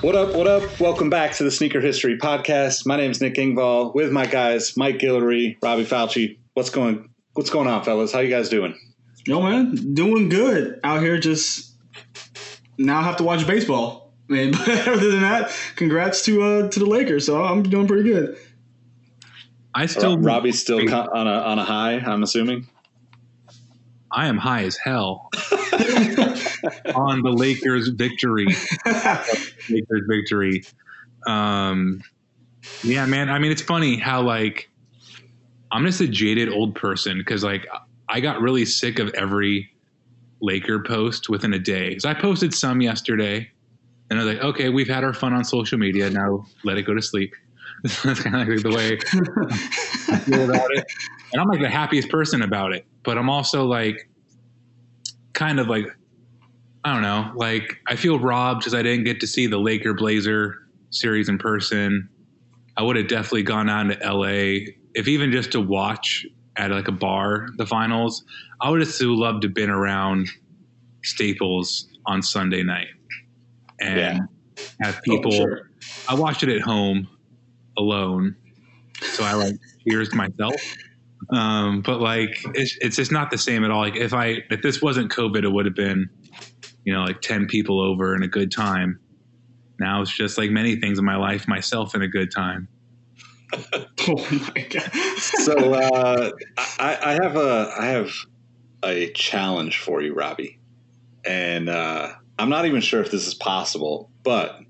What up, what up? Welcome back to the Sneaker History Podcast. My name is Nick Engvall with my guys, Mike Guillory, Robbie Fauci. What's going what's going on, fellas? How you guys doing? Yo, man, doing good out here. Just now have to watch baseball. I mean, but other than that, congrats to uh, to the Lakers. So I'm doing pretty good. I still Robbie's still co- on a on a high, I'm assuming. I am high as hell on the Lakers victory. Lakers victory. Um, yeah, man. I mean, it's funny how like I'm just a jaded old person because like I got really sick of every Laker post within a day. Because I posted some yesterday, and I was like, okay, we've had our fun on social media. Now let it go to sleep. That's kind of like the way I feel about it. And I'm like the happiest person about it. But I'm also like, kind of like, I don't know, like I feel robbed because I didn't get to see the Laker Blazer series in person. I would have definitely gone out to LA, if even just to watch at like a bar the finals. I would have still loved to have been around Staples on Sunday night and have people. sure. I watched it at home alone, so I like cheers myself. Um, but like it's it's just not the same at all. Like if I if this wasn't COVID, it would have been you know like ten people over and a good time. Now it's just like many things in my life, myself in a good time. Oh my god! So uh, I, I have a I have a challenge for you, Robbie, and uh, I'm not even sure if this is possible, but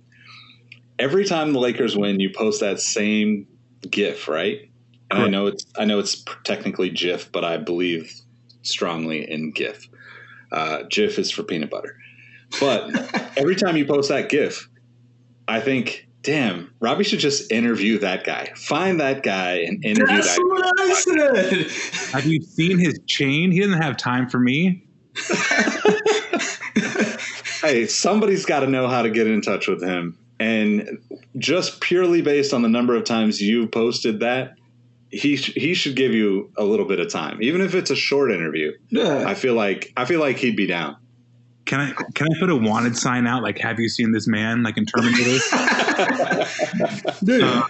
every time the Lakers win, you post that same GIF, right? And I know it's I know it's technically GIF, but I believe strongly in GIF. Uh, GIF is for peanut butter, but every time you post that GIF, I think. Damn, Robbie should just interview that guy. Find that guy and interview That's that what I said. Have you seen his chain? He doesn't have time for me. hey, somebody's got to know how to get in touch with him. And just purely based on the number of times you posted that, he sh- he should give you a little bit of time, even if it's a short interview. Yeah. I feel like I feel like he'd be down. Can I can I put a wanted sign out? Like, have you seen this man? Like in Terminator. Dude. Uh,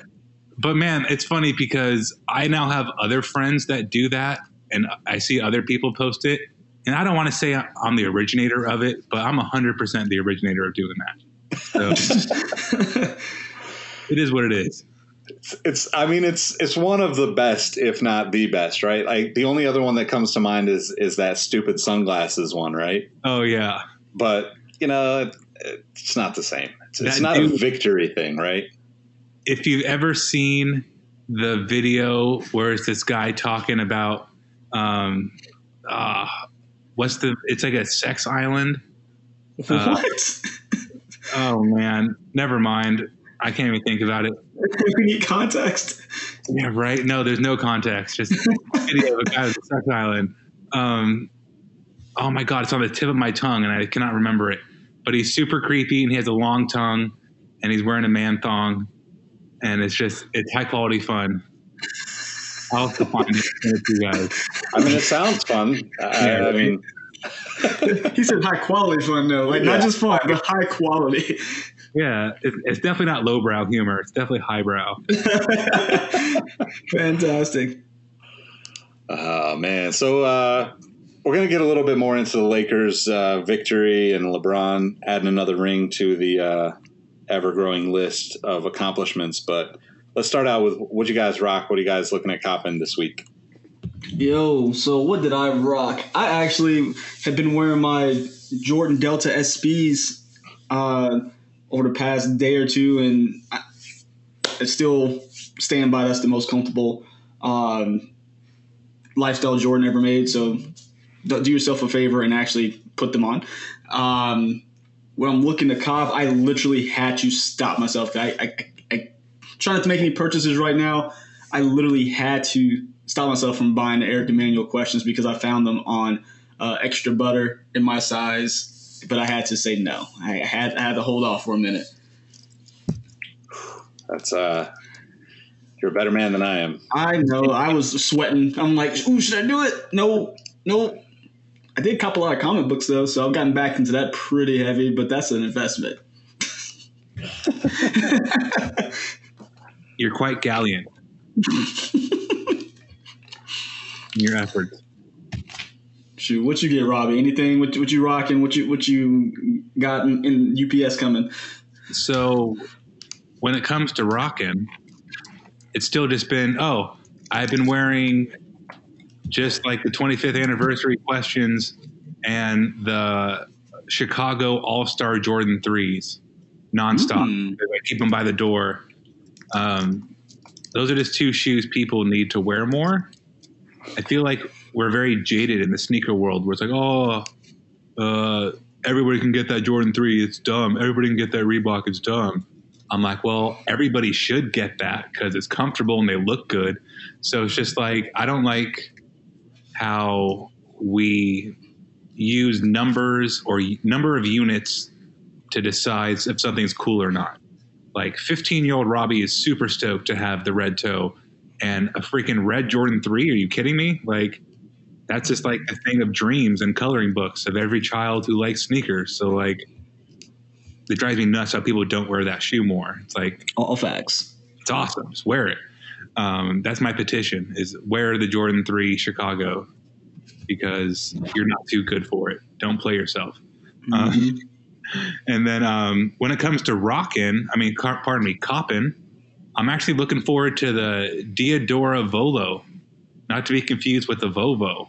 but man, it's funny because I now have other friends that do that, and I see other people post it. And I don't want to say I'm the originator of it, but I'm 100% the originator of doing that. So it is what it is. It's I mean it's it's one of the best, if not the best, right? Like the only other one that comes to mind is is that stupid sunglasses one, right? Oh, yeah. But you know, it, it's not the same. It's, it's That not a victory thing, right? If you've ever seen the video where it's this guy talking about, um, uh, what's the, it's like a sex island. Uh, what? Oh, man. Never mind. I can't even think about it. we need context. Yeah, right. No, there's no context. Just video of a guy with a sex island. Um, oh my god, it's on the tip of my tongue, and I cannot remember it. But he's super creepy, and he has a long tongue, and he's wearing a man thong, and it's just it's high quality fun. I'll have to find it and send it to you guys. I mean, it sounds fun. I, I mean, he said high quality fun though, like not just fun, but high quality. Yeah, it, it's definitely not lowbrow humor. It's definitely highbrow. Fantastic. Oh man, so uh, we're gonna get a little bit more into the Lakers' uh, victory and LeBron adding another ring to the uh, ever-growing list of accomplishments. But let's start out with what you guys rock. What are you guys looking at copping this week? Yo, so what did I rock? I actually have been wearing my Jordan Delta SBs uh, over the past day or two, and I, I still stand by that's the most comfortable um, lifestyle Jordan ever made. So do yourself a favor and actually put them on. Um, when I'm looking to cop, I literally had to stop myself. I, I, I try not to make any purchases right now. I literally had to stop myself from buying the Eric Emanuel questions because I found them on uh, extra butter in my size, but I had to say no. I had I had to hold off for a minute. That's uh, you're a better man than I am. I know. I was sweating. I'm like, ooh, should I do it? No, no. I did cop a lot of comic books though, so I've gotten back into that pretty heavy. But that's an investment. You're quite gallant. your efforts. Shoot, what you get, Robbie? Anything? What, what you rocking? What you what you got in, in UPS coming? So, when it comes to rocking, it's still just been oh, I've been wearing just like the 25th anniversary questions and the Chicago All Star Jordan threes nonstop. Mm. I keep them by the door. Um, those are just two shoes people need to wear more. I feel like we're very jaded in the sneaker world where it's like, oh, uh, everybody can get that Jordan 3. It's dumb. Everybody can get that Reebok. It's dumb. I'm like, well, everybody should get that because it's comfortable and they look good. So it's just like, I don't like how we use numbers or number of units to decide if something's cool or not. Like 15 year old Robbie is super stoked to have the red toe and a freaking red Jordan 3. Are you kidding me? Like, that's just like a thing of dreams and coloring books of every child who likes sneakers. So, like, it drives me nuts how people don't wear that shoe more. It's like, all facts. It's awesome. Just wear it. Um, that's my petition is wear the Jordan 3 Chicago because you're not too good for it. Don't play yourself. Mm-hmm. Um, and then um, when it comes to rocking, I mean, car- pardon me, copping, I'm actually looking forward to the Diadora Volo, not to be confused with the Volvo.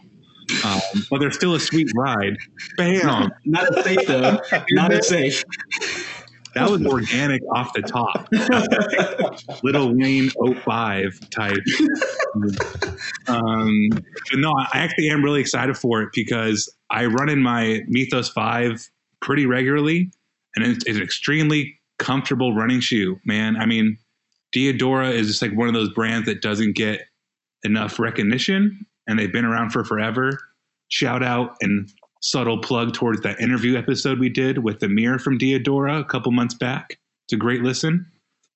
Um, but they're still a sweet ride. Bam! Not as safe though. Not as safe. That was organic off the top. Little Wayne 05 type. Um, but no, I actually am really excited for it because I run in my Mythos 5 pretty regularly, and it's, it's an extremely comfortable running shoe, man. I mean, Diadora is just like one of those brands that doesn't get enough recognition and they've been around for forever. Shout out and subtle plug towards that interview episode we did with Amir from Diadora a couple months back. It's a great listen.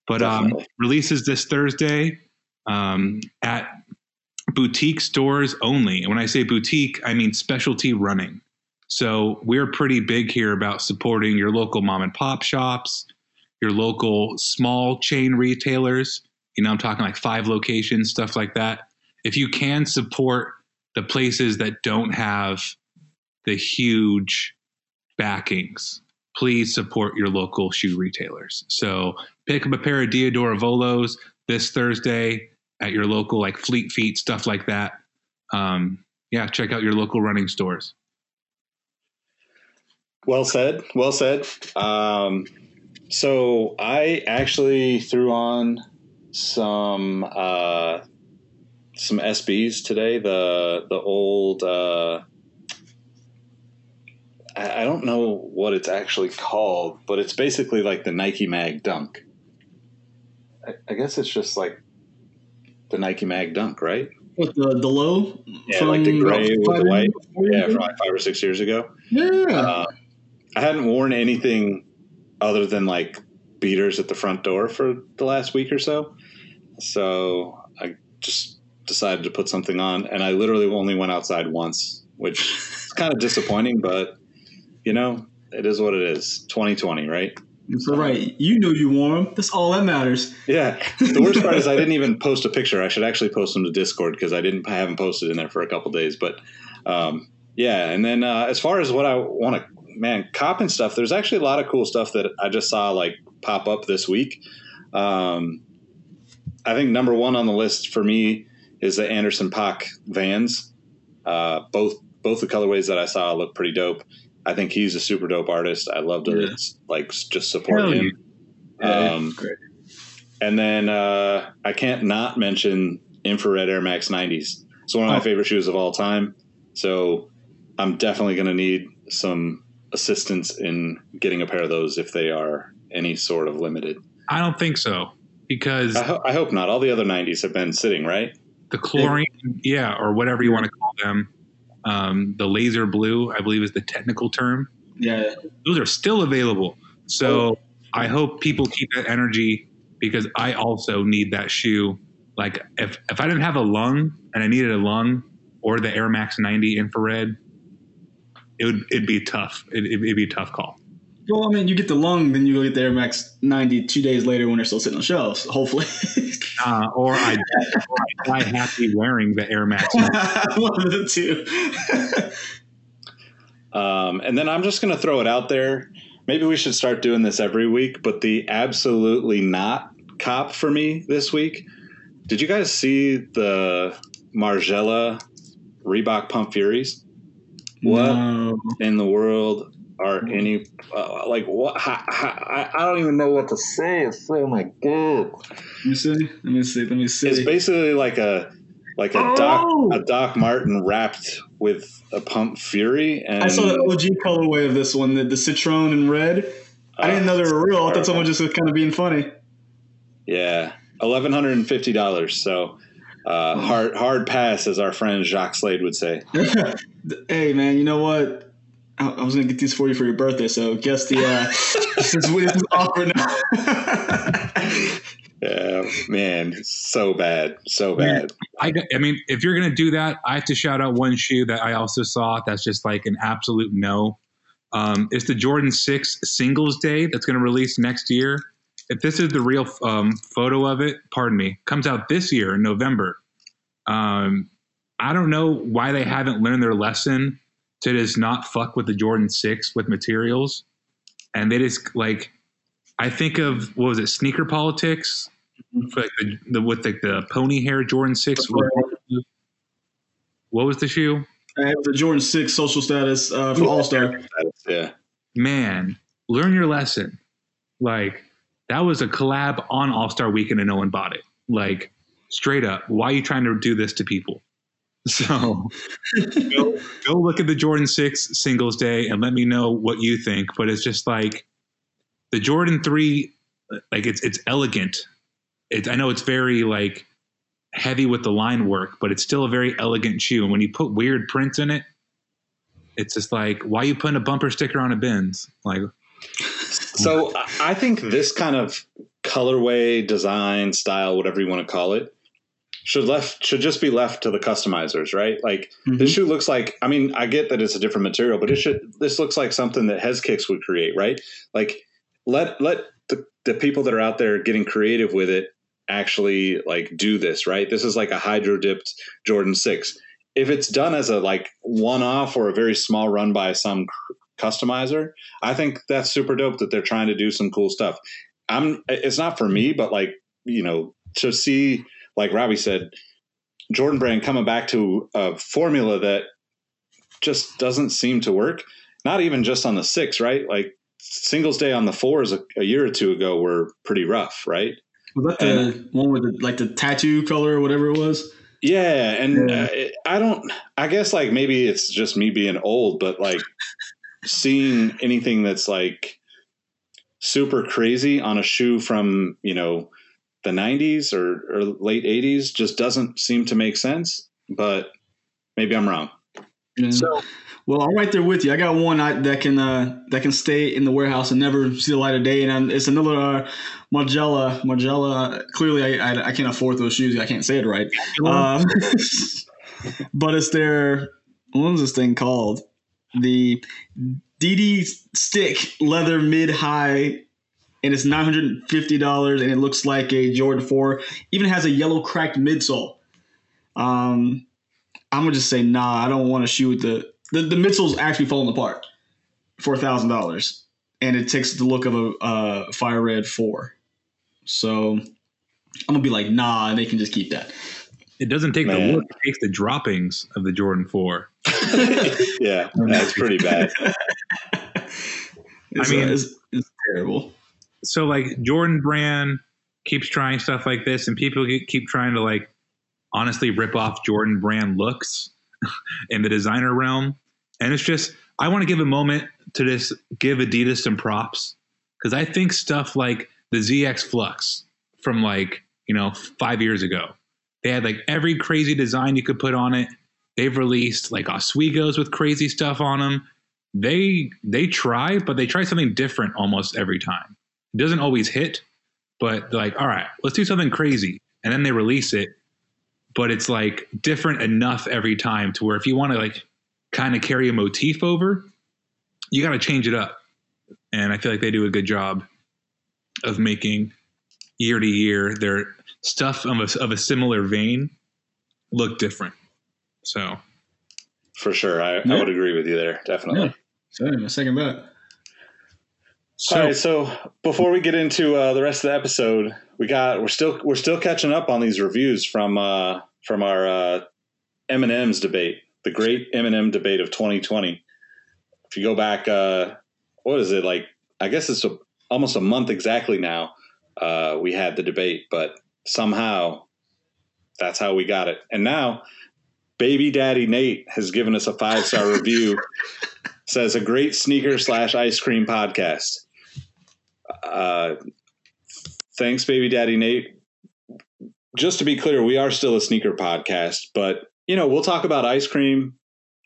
But um, releases this Thursday um, at boutique stores only. And when I say boutique, I mean specialty running. So we're pretty big here about supporting your local mom and pop shops, your local small chain retailers. You know, I'm talking like five locations, stuff like that. If you can support the places that don't have the huge backings, please support your local shoe retailers. So pick up a pair of Diadora Volos this Thursday at your local like Fleet Feet, stuff like that. Um, yeah, check out your local running stores. Well said. Well said. Um, so I actually threw on some uh, some SBs today. The the old uh, I, I don't know what it's actually called, but it's basically like the Nike Mag Dunk. I, I guess it's just like the Nike Mag Dunk, right? With the the low, yeah, like the gray with the white, yeah, from like five or six years ago. Yeah. Uh, I hadn't worn anything other than like beaters at the front door for the last week or so. So I just decided to put something on, and I literally only went outside once, which is kind of disappointing, but you know, it is what it is. 2020, right? All right. You know you wore them. That's all that matters. Yeah. The worst part is I didn't even post a picture. I should actually post them to Discord because I didn't. I haven't posted in there for a couple days. But um, yeah. And then uh, as far as what I want to, man, cop and stuff. There's actually a lot of cool stuff that I just saw like pop up this week. Um, I think number one on the list for me is the Anderson Paak Vans. Uh, both both the colorways that I saw look pretty dope. I think he's a super dope artist. I love to Yeah. like just support Hell him. Um, and then uh, I can't not mention infrared Air Max 90s. It's one of my Oh. favorite shoes of all time. So I'm definitely going to need some assistance in getting a pair of those if they are any sort of limited. I don't think so because I, ho- I hope not. All the other 90s have been sitting, right? The chlorine, yeah, or whatever you want to call them, um, the laser blue, I believe is the technical term. Yeah. Those are still available. So I hope people keep that energy because I also need that shoe. Like if if I didn't have a lung and I needed a lung or the Air Max 90 infrared, it would it'd be tough. It, it'd be a tough call. Well, I mean, you get the lung, then you go get the Air Max 90 two days later when they're still sitting on shelves, hopefully. Uh, or I or I die happy wearing the Air Max. One of the two. Um, and then I'm just going to throw it out there. Maybe we should start doing this every week, but the absolutely not cop for me this week. Did you guys see the Margiela Reebok Pump Furies? What No. in the world are any uh, like what? How, how, I, I don't even know what to say. It's oh my god! Let me see. Let me see. Let me see. It's basically like a like a Oh! Doc a Doc Marten wrapped with a Pump Fury. And I saw the OG colorway of this one, the, the citron and red. I didn't know they were real. I thought someone just was kind of being funny. Yeah, eleven hundred and fifty dollars. So uh, hard hard pass, as our friend Jacques Slade would say. hey, man, you know what? I, I was gonna get these for you for your birthday, so guess the uh, this is this is offer now. Yeah, man, so bad, so bad. I, I mean, if you're going to do that, I have to shout out one shoe that I also saw that's just like an absolute no. Um, it's the Jordan 6 Singles Day that's going to release next year. If this is the real um, photo of it, pardon me, comes out this year in November. Um, I don't know why they haven't learned their lesson to just not fuck with the Jordan 6 with materials. And they just like, I think of, what was it, sneaker politics? Like the, the with like the pony hair Jordan six. What was the shoe? I have the Jordan Six social status uh, for All Star. Yeah, Man, learn your lesson. Like that was a collab on All Star Weekend and no one bought it. Like straight up, why are you trying to do this to people? So go, go look at the Jordan Six Singles Day and let me know what you think. But it's just like the Jordan Three, like it's it's elegant. It, I know it's very like heavy with the line work, but it's still a very elegant shoe. And when you put weird prints in it, it's just like, why are you putting a bumper sticker on a Benz? Like, So I think this kind of colorway, design, style, whatever you want to call it, should left should just be left to the customizers, right? Like this mm-hmm. shoe looks like. I mean, I get that it's a different material, but it should. This looks like something that Hez Kicks would create, right? Like let let the, the people that are out there getting creative with it actually like do this, right? This is like a hydro dipped Jordan six. If it's done as a like one off or a very small run by some customizer, I think that's super dope that they're trying to do some cool stuff. I'm it's not for me, but like, you know, to see like Robbie said, Jordan Brand coming back to a formula that just doesn't seem to work. Not even just on the six, right? Like singles day on the fours a, a year or two ago were pretty rough, right? Was that the one with the like the tattoo color or whatever it was? Yeah, and Yeah. Uh, I don't. I guess like maybe it's just me being old, but like seeing anything that's like super crazy on a shoe from you know the '90s or, or late '80s just doesn't seem to make sense. But maybe I'm wrong. Yeah. so Well, I'm right there with you. I got one I, that can uh, that can stay in the warehouse and never see the light of day, and I'm, it's another uh, Margella. Margiela. Clearly, I, I I can't afford those shoes. I can't say it right. Um, but it's their what was this thing called? The DD Stick Leather Mid High and it's nine hundred and fifty dollars, and it looks like a Jordan Four. Even has a yellow cracked midsole. Um, I'm gonna just say nah. I don't want to shoot the the, the midsole's actually falling apart for a thousand dollars, and it takes the look of a uh, fire red four. So I'm gonna be like nah, and they can just keep that. It doesn't take Man. the look; it takes the droppings of the Jordan Four. yeah, that's pretty bad. It's, mean- uh, it's, it's terrible. So like Jordan Brand keeps trying stuff like this, and people keep trying to like honestly rip off Jordan Brand looks in the designer realm, and it's just I want to give a moment to just give Adidas some props because I think stuff like the ZX Flux from like you know five years ago, they had like every crazy design you could put on it. They've released like Ozweego's with crazy stuff on them. They they try, but they try something different almost every time. It doesn't always hit, but like, all right, let's do something crazy. And then they release it, but it's like different enough every time to where if you want to like kind of carry a motif over, you got to change it up. And I feel like they do a good job of making year to year their stuff of a, of a similar vein look different. So For sure. I, I would agree with you there. Definitely. Yeah. So anyway, second bet. So, All right, so before we get into uh, the rest of the episode, we got we're still we're still catching up on these reviews from uh, from our uh, M and M's debate, the great M and M debate of 2020. If you go back, uh, what is it like? I guess it's a, almost a month exactly now. Uh, we had the debate, but somehow that's how we got it. And now, Baby Daddy Nate has given us a five star review. Says a great sneaker slash ice cream podcast. Uh, thanks, baby daddy Nate. Just to be clear, we are still a sneaker podcast, but you know we'll talk about ice cream.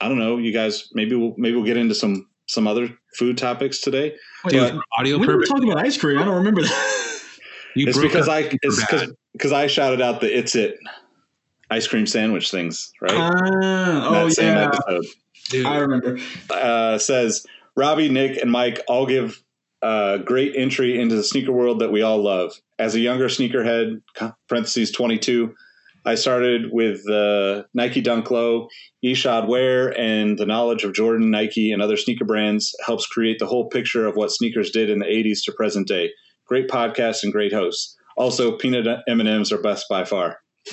I don't know, you guys. Maybe we'll maybe we'll get into some some other food topics today. Wait, dude, But audio we purpose, talking about ice cream? I don't remember that. you it's because I super it's because I shouted out the it's it ice cream sandwich things right. In oh same yeah, episode. Dude, I remember. uh, says Robbie, Nick, and Mike all give uh, great entry into the sneaker world that we all love. As a younger sneakerhead, parentheses 22, I started with the Nike Dunk Low, Ishod Wair, and the knowledge of Jordan, Nike, and other sneaker brands helps create the whole picture of what sneakers did in the 80s to present day. Great podcast and great hosts. Also, peanut M&Ms are best by far.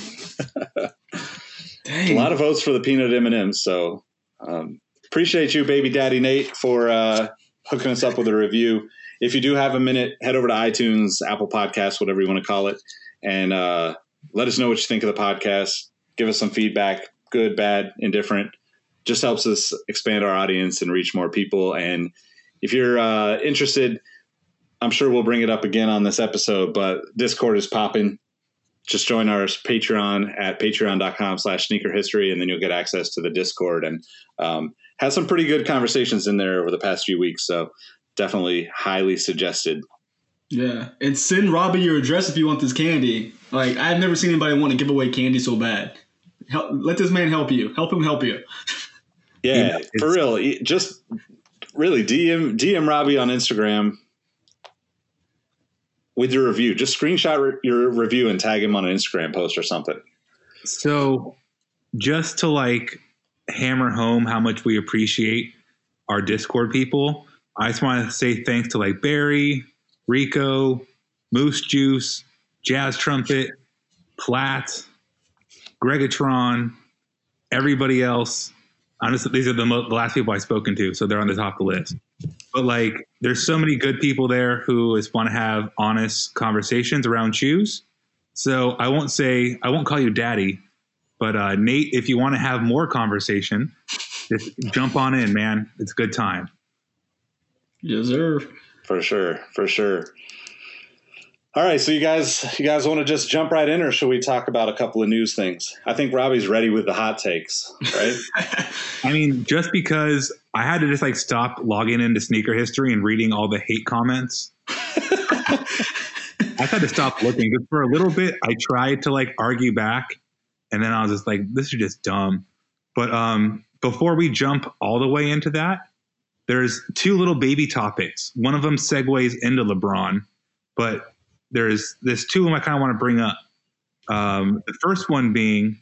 A lot of votes for the peanut M&Ms, so um, appreciate you, baby daddy Nate, for uh, hooking us up with a review. If you do have a minute, head over to iTunes, Apple Podcasts, whatever you want to call it, and uh, let us know what you think of the podcast. Give us some feedback, good, bad, indifferent. Just helps us expand our audience and reach more people. And if you're uh, interested, I'm sure we'll bring it up again on this episode, but Discord is popping. Just join our Patreon at patreon.com slash sneaker history, and then you'll get access to the Discord and um, had some pretty good conversations in there over the past few weeks. So definitely highly suggested. Yeah, and send Robbie your address if you want this candy. Like I've never seen anybody want to give away candy so bad. Help, let this man help you. Help him help you. Yeah, Yeah, for real. Just really DM DM Robbie on Instagram with your review. Just screenshot re- your review and tag him on an Instagram post or something. So, just to like hammer home how much we appreciate our Discord people, I just want to say thanks to like Barry, Rico, Moose Juice, Jazz Trumpet, Platt, Gregatron, everybody else. Honestly, these are the, mo- the last people I've spoken to, so they're on the top of the list. But like, there's so many good people there who just want to have honest conversations around shoes. So I won't say I won't call you daddy, but uh, Nate, if you want to have more conversation, just jump on in, man. It's a good time. Yes, sir. For sure, for sure. All right, so you guys, you guys want to just jump right in, or should we talk about a couple of news things? I think Robbie's ready with the hot takes, right? I mean, just because I had to just like stop logging into sneaker history and reading all the hate comments. I had to stop looking because for a little bit I tried to like argue back, and then I was just like, "This is just dumb." But um, before we jump all the way into that, there's two little baby topics. One of them segues into LeBron, but there's there's two of them I kind of want to bring up. Um, the first one being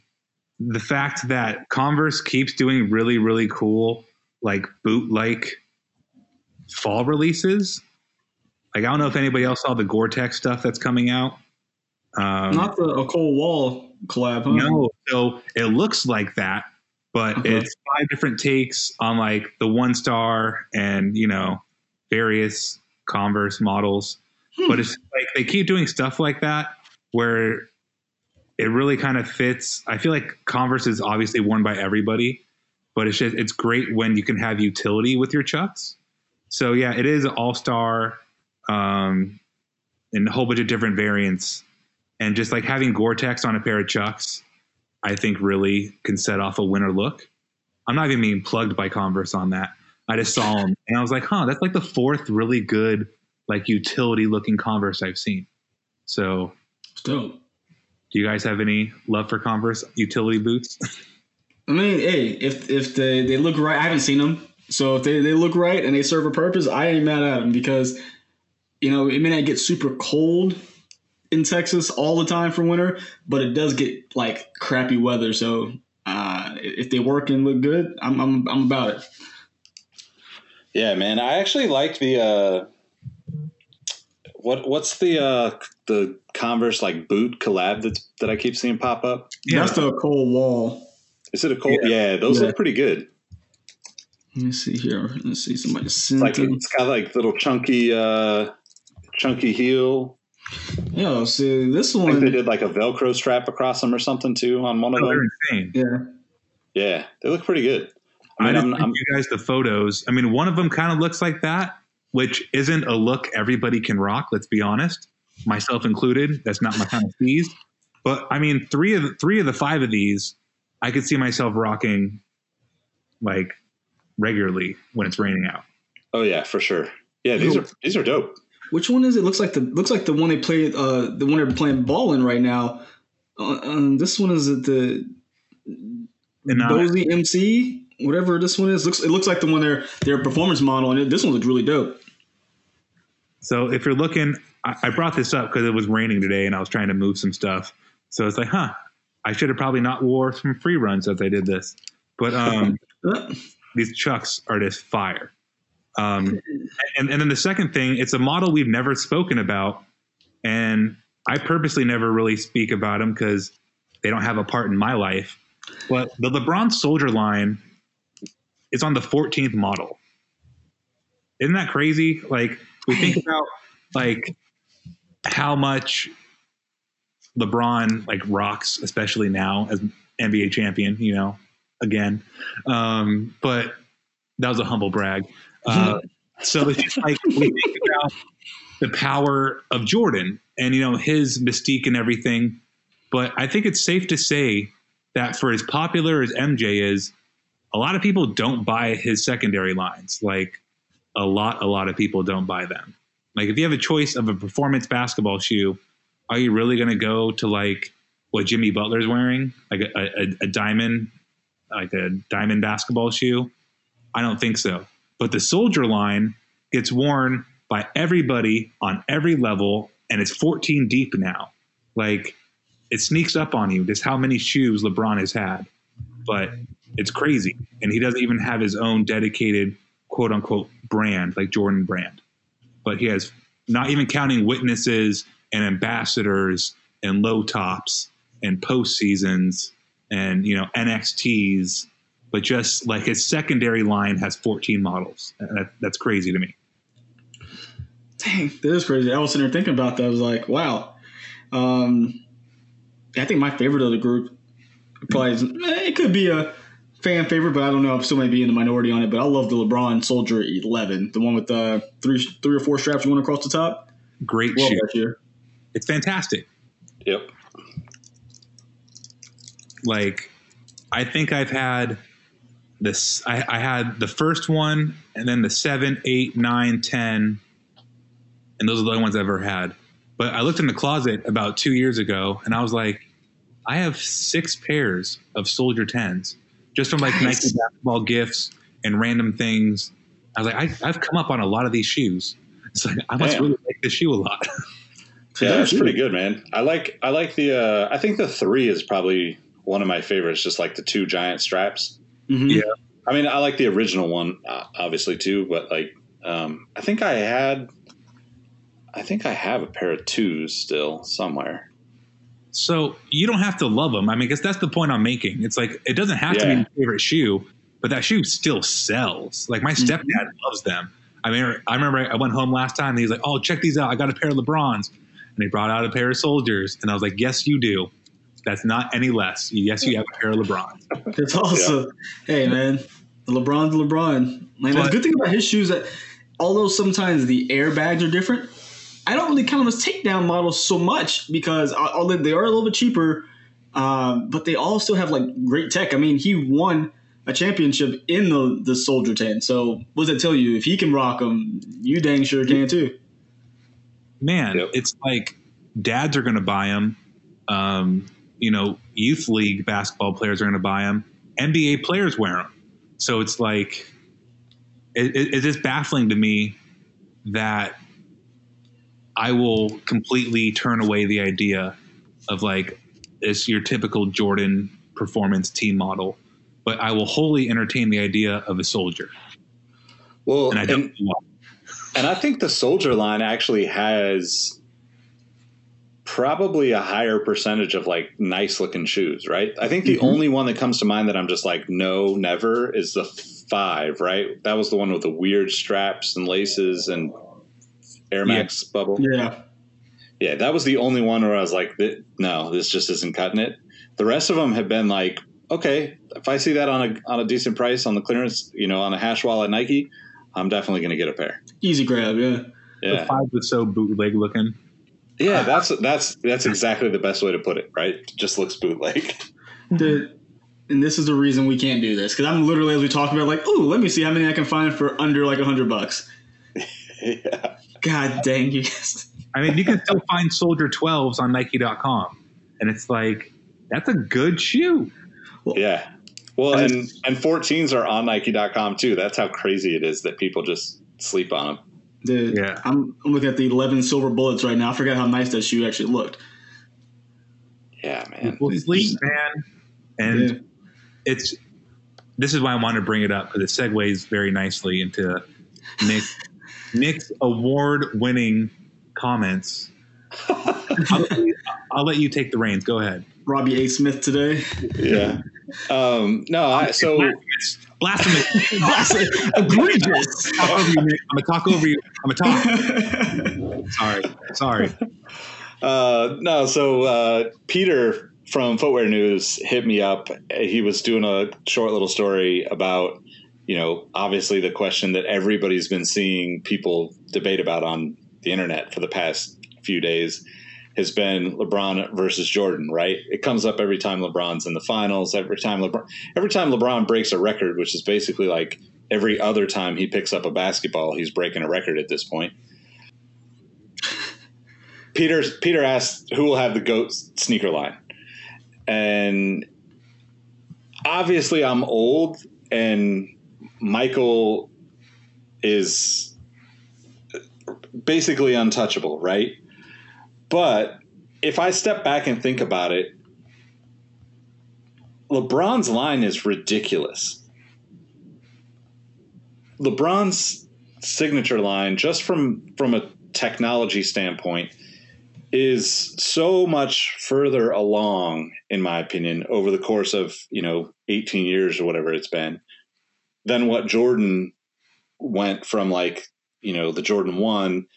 the fact that Converse keeps doing really really cool like boot like fall releases. Like I don't know if anybody else saw the Gore-Tex stuff that's coming out. Um, Not the a cold wall collab, huh? no, so it looks like that, but Okay. it's five different takes on like the one star and you know various Converse models. But it's like they keep doing stuff like that where it really kind of fits. I feel like Converse is obviously worn by everybody, but it's just it's great when you can have utility with your chucks. So yeah, it is all star, um, and a whole bunch of different variants, and just like having Gore-Tex on a pair of chucks, I think really can set off a winter look. I'm not even being plugged by Converse on that. I just saw them and I was like, huh, that's like the fourth really good like utility looking Converse I've seen. So dope. do you guys have any love for Converse utility boots? I mean, hey, if if they, they look right, I haven't seen them. So if they, they look right and they serve a purpose, I ain't mad at them because, you know, it may not get super cold in Texas all the time for winter, but it does get like crappy weather. So uh, if they work and look good, I'm I'm, I'm about it. Yeah, man. I actually like the uh what what's the uh the Converse like boot collab that that I keep seeing pop up? Yeah, That's the cold wall. Is it a cold? Yeah. Yeah, those Yeah. look pretty good. Let me see here. Let's see. Somebody sent Like it's got like little chunky uh chunky heel. Yeah, see this I think they did like a Velcro strap across them or something too on one of Oh, they're them. insane. Yeah. Yeah, they look pretty good. I, I mean, just I'm, sent I'm, you guys the photos. I mean, one of them kind of looks like that, which isn't a look everybody can rock. Let's be honest, myself included. That's not my kind of steez. But I mean, three of the, three of the five of these, I could see myself rocking like regularly when it's raining out. oh yeah, for sure. Yeah, these are these are dope. Which one is it? Looks like the looks like the one they played. Uh, the one they're playing ball in right now. Uh, um, this one is it the Bozy MC, whatever this one is. Looks it looks like the one their their performance model, and it, this one looks really dope. So if you're looking, I, I brought this up because it was raining today and I was trying to move some stuff. So it's like, huh, I should have probably not wore some free runs as I did this. But um, these chucks are just fire. Um, and, and then the second thing, it's a model we've never spoken about. And I purposely never really speak about them because they don't have a part in my life. But the LeBron Soldier line is on the 14th model. Isn't that crazy? Like we think about like how much LeBron like rocks, especially now as NBA champion, you know, again. Um, but that was a humble brag. Uh, so it's just like we think about the power of Jordan and you know his mystique and everything. But I think it's safe to say that for as popular as MJ is, a lot of people don't buy his secondary lines. Like a lot, a lot of people don't buy them. Like if you have a choice of a performance basketball shoe, are you really going to go to like what Jimmy Butler's wearing, like a, a, a diamond, like a diamond basketball shoe? I don't think so. But the Soldier line gets worn by everybody on every level, and it's 14 deep now. Like it sneaks up on you just how many shoes LeBron has had, but it's crazy. And he doesn't even have his own dedicated quote unquote brand like Jordan brand, but he has not even counting witnesses and ambassadors and low tops and post seasons and you know NXTs, but just like his secondary line has 14 models. That, that's crazy to me. dang, that is crazy. I was sitting there thinking about that. I was like, wow. Um, I think my favorite of the group probably is, eh, it could be a fan favorite, but I don't know. I'm still might be in the minority on it. But I love the LeBron Soldier 11, the one with uh, three three or four straps going across the top. Great Love shoe. that year. It's fantastic. Yep. like I think I've had this. I, I had the first one, and then the seven, eight, nine, ten, and those are the only ones I've ever had. But I looked in the closet about two years ago, and I was like, I have six pairs of Soldier tens, just from like Nice. Nike basketball gifts and random things. I was like, I, I've come up on a lot of these shoes. It's like I must Damn. really like this shoe a lot. Yeah, that's pretty good, man. I like I like the uh I think the three is probably one of my favorites, just like the two giant straps. Mhm. Yeah. I mean, I like the original one, uh, obviously too, but like, um, I think I had, I think I have a pair of twos still somewhere. So you don't have to love them. I mean, because that's the point I'm making. It's like it doesn't have to be Yeah. your favorite shoe, but that shoe still sells. Like my stepdad loves them. I mean, I remember I went home last time and he's like, "Oh, check these out! I got a pair of LeBrons," and he brought out a pair of Soldiers, and I was like, "Yes, you do. That's not any less. Yes, you have a pair of LeBrons." It's also, hey man, The LeBron's LeBron. Like, the good thing about his shoes that, although sometimes the airbags are different, I don't really count them as takedown models so much because uh, although they are a little bit cheaper, um, but they all still have like great tech. I mean, he won a championship in the the Soldier Ten. So what does that tell you? If he can rock them, you dang sure can too. man, Yep. it's like dads are going to buy them. Um, you know, youth league basketball players are going to buy them. NBA players wear them. So it's like, it, it, it is baffling to me that I will completely turn away the idea of like this your typical Jordan performance team model, but I will wholly entertain the idea of a soldier, Well, and I don't. why. and I think the soldier line actually has probably a higher percentage of like nice looking shoes, right? I think the mm-hmm. only one that comes to mind that I'm just like, no, never is the five, right? That was the one with the weird straps and laces and Air Max bubble. Yeah. Yeah, that was the only one where I was like, no, this just isn't cutting it. The rest of them have been like, okay, if I see that on a on a decent price on the clearance, you know, on a hash wall at Nike, I'm definitely going to get a pair. Easy grab, yeah. Yeah. The five was so bootleg looking. Yeah, that's that's that's exactly the best way to put it, right? It just looks bootleg. the and this is the reason we can't do this because I'm literally as we talk about like, oh, let me see how many I can find for under like a hundred bucks. yeah, God dang you! guys. I mean, you can still find Soldier 12s on Nike.com, and it's like that's a good shoe. yeah. Well, and and 14s are on Nike.com too. That's how crazy it is that people just sleep on them. The, Yeah. I'm, I'm looking at the 11 silver bullets right now. I forgot how nice that shoe actually looked. Yeah, man. Well, sleep, man, and Yeah. it's this is why I wanted to bring it up because it segues very nicely into Nick Nick's award-winning comments. I'll, I'll let you take the reins. Go ahead. Robbie A. Smith today. Yeah. Um, no, I, so Blasphemous. Blasphemous. Egregious. Talk over you, I'm gonna talk over you. I'm gonna talk. Sorry. Sorry. Uh, no, so uh, Peter from Footwear News hit me up. He was doing a short little story about, you know, obviously the question that everybody's been seeing people debate about on the internet for the past few days has been LeBron versus Jordan, right? It comes up every time LeBron's in the finals, every time LeBron every time LeBron breaks a record, which is basically like every other time he picks up a basketball, he's breaking a record at this point. Peter Peter asked who will have the goat sneaker line, and obviously I'm old, and Michael is basically untouchable, right? But if I step back and think about it, LeBron's line is ridiculous. LeBron's signature line, just from from a technology standpoint, is so much further along, in my opinion, over the course of you know 18 years or whatever it's been, than what Jordan went from like you know the Jordan one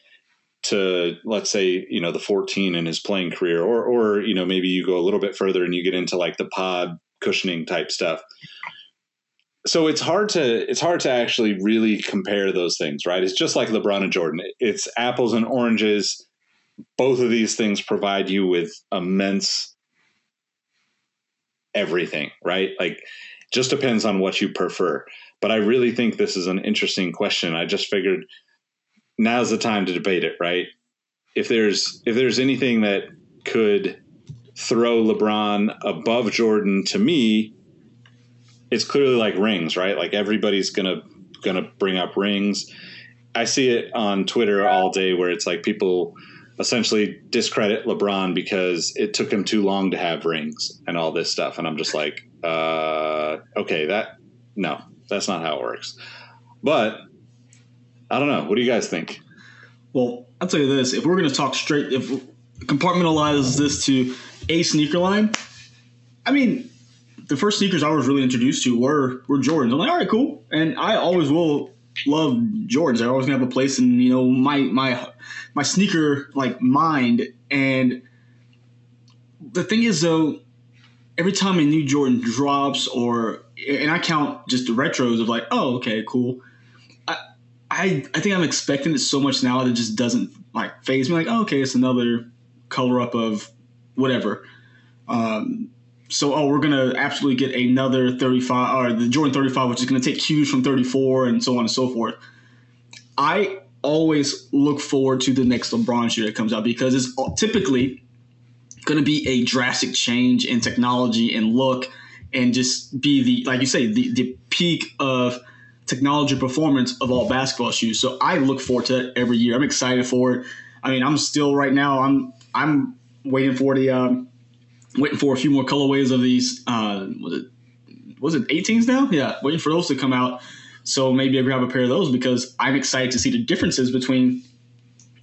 to let's say you know the 14 in his playing career, or or you know maybe you go a little bit further and you get into like the pod cushioning type stuff. So it's hard to it's hard to actually really compare those things right? It's just like lebron and jordan. It's apples and oranges. Both of these things provide you with immense everything right? Like just depends on what you prefer. But i really think this is an interesting question. I just figured now's the time to debate it right if there's if there's anything that could throw lebron above jordan to me it's clearly like rings, right? Like everybody's gonna gonna bring up rings. I see it on Twitter all day where it's like people essentially discredit LeBron because it took him too long to have rings and all this stuff. And I'm just like, uh, okay, that no, that's not how it works. But I don't know. What do you guys think? Well, I'll tell you this: if we're going to talk straight, if compartmentalize this to a sneaker line, I mean, the first sneakers I was really introduced to were were Jordans. I'm like, all right, cool, and I always will love Jordans. They're always gonna have a place in you know my my my sneaker like mind. And the thing is though, every time a new Jordan drops, or and I count just the retros of like, oh okay, cool. I I think I'm expecting it so much now that it just doesn't like faze me. Like, oh, okay, it's another colorway of whatever. Um, so oh we're gonna absolutely get another 35 or the jordan 35 which is gonna take cues from 34 and so on and so forth i always look forward to the next lebron shoe that comes out because it's typically gonna be a drastic change in technology and look and just be the like you say the, the peak of technology performance of all basketball shoes so i look forward to that every year i'm excited for it i mean i'm still right now i'm i'm waiting for the um, waiting for a few more colorways of these. Uh, was it was it 18s now? Yeah, waiting for those to come out. So maybe I grab a pair of those because I'm excited to see the differences between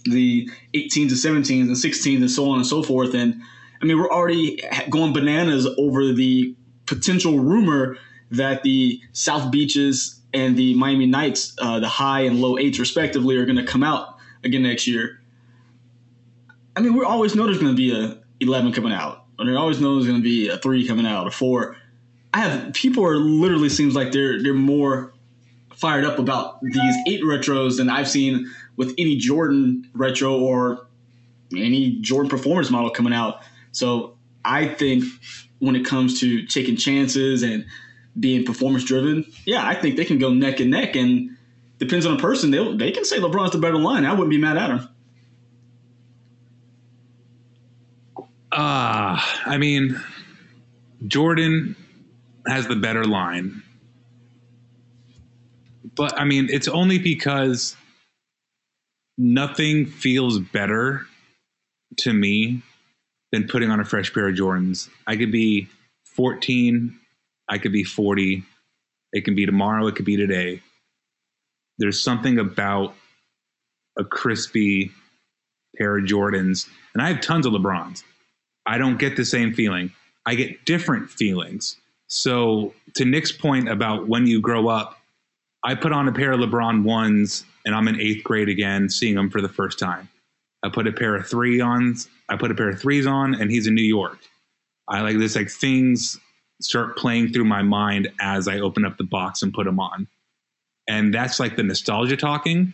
the 18s and 17s and 16s and so on and so forth. And I mean, we're already going bananas over the potential rumor that the South Beaches and the Miami Nights, uh, the high and low eights respectively, are going to come out again next year. I mean, we always know there's going to be a 11 coming out and there always know there's going to be a three coming out, a four. I have people are literally seems like they're they're more fired up about these eight retros than I've seen with any Jordan retro or any Jordan performance model coming out. So I think when it comes to taking chances and being performance driven, yeah, I think they can go neck and neck. And depends on the person, they they can say LeBron's the better line. I wouldn't be mad at him. Uh, I mean, Jordan has the better line. But I mean, it's only because nothing feels better to me than putting on a fresh pair of Jordans. I could be 14, I could be 40, it can be tomorrow, it could be today. There's something about a crispy pair of Jordans, and I have tons of LeBrons. I don't get the same feeling. I get different feelings. So, to Nick's point about when you grow up, I put on a pair of LeBron ones and I'm in eighth grade again, seeing them for the first time. I put a pair of three on, I put a pair of threes on, and he's in New York. I like this, like things start playing through my mind as I open up the box and put them on. And that's like the nostalgia talking.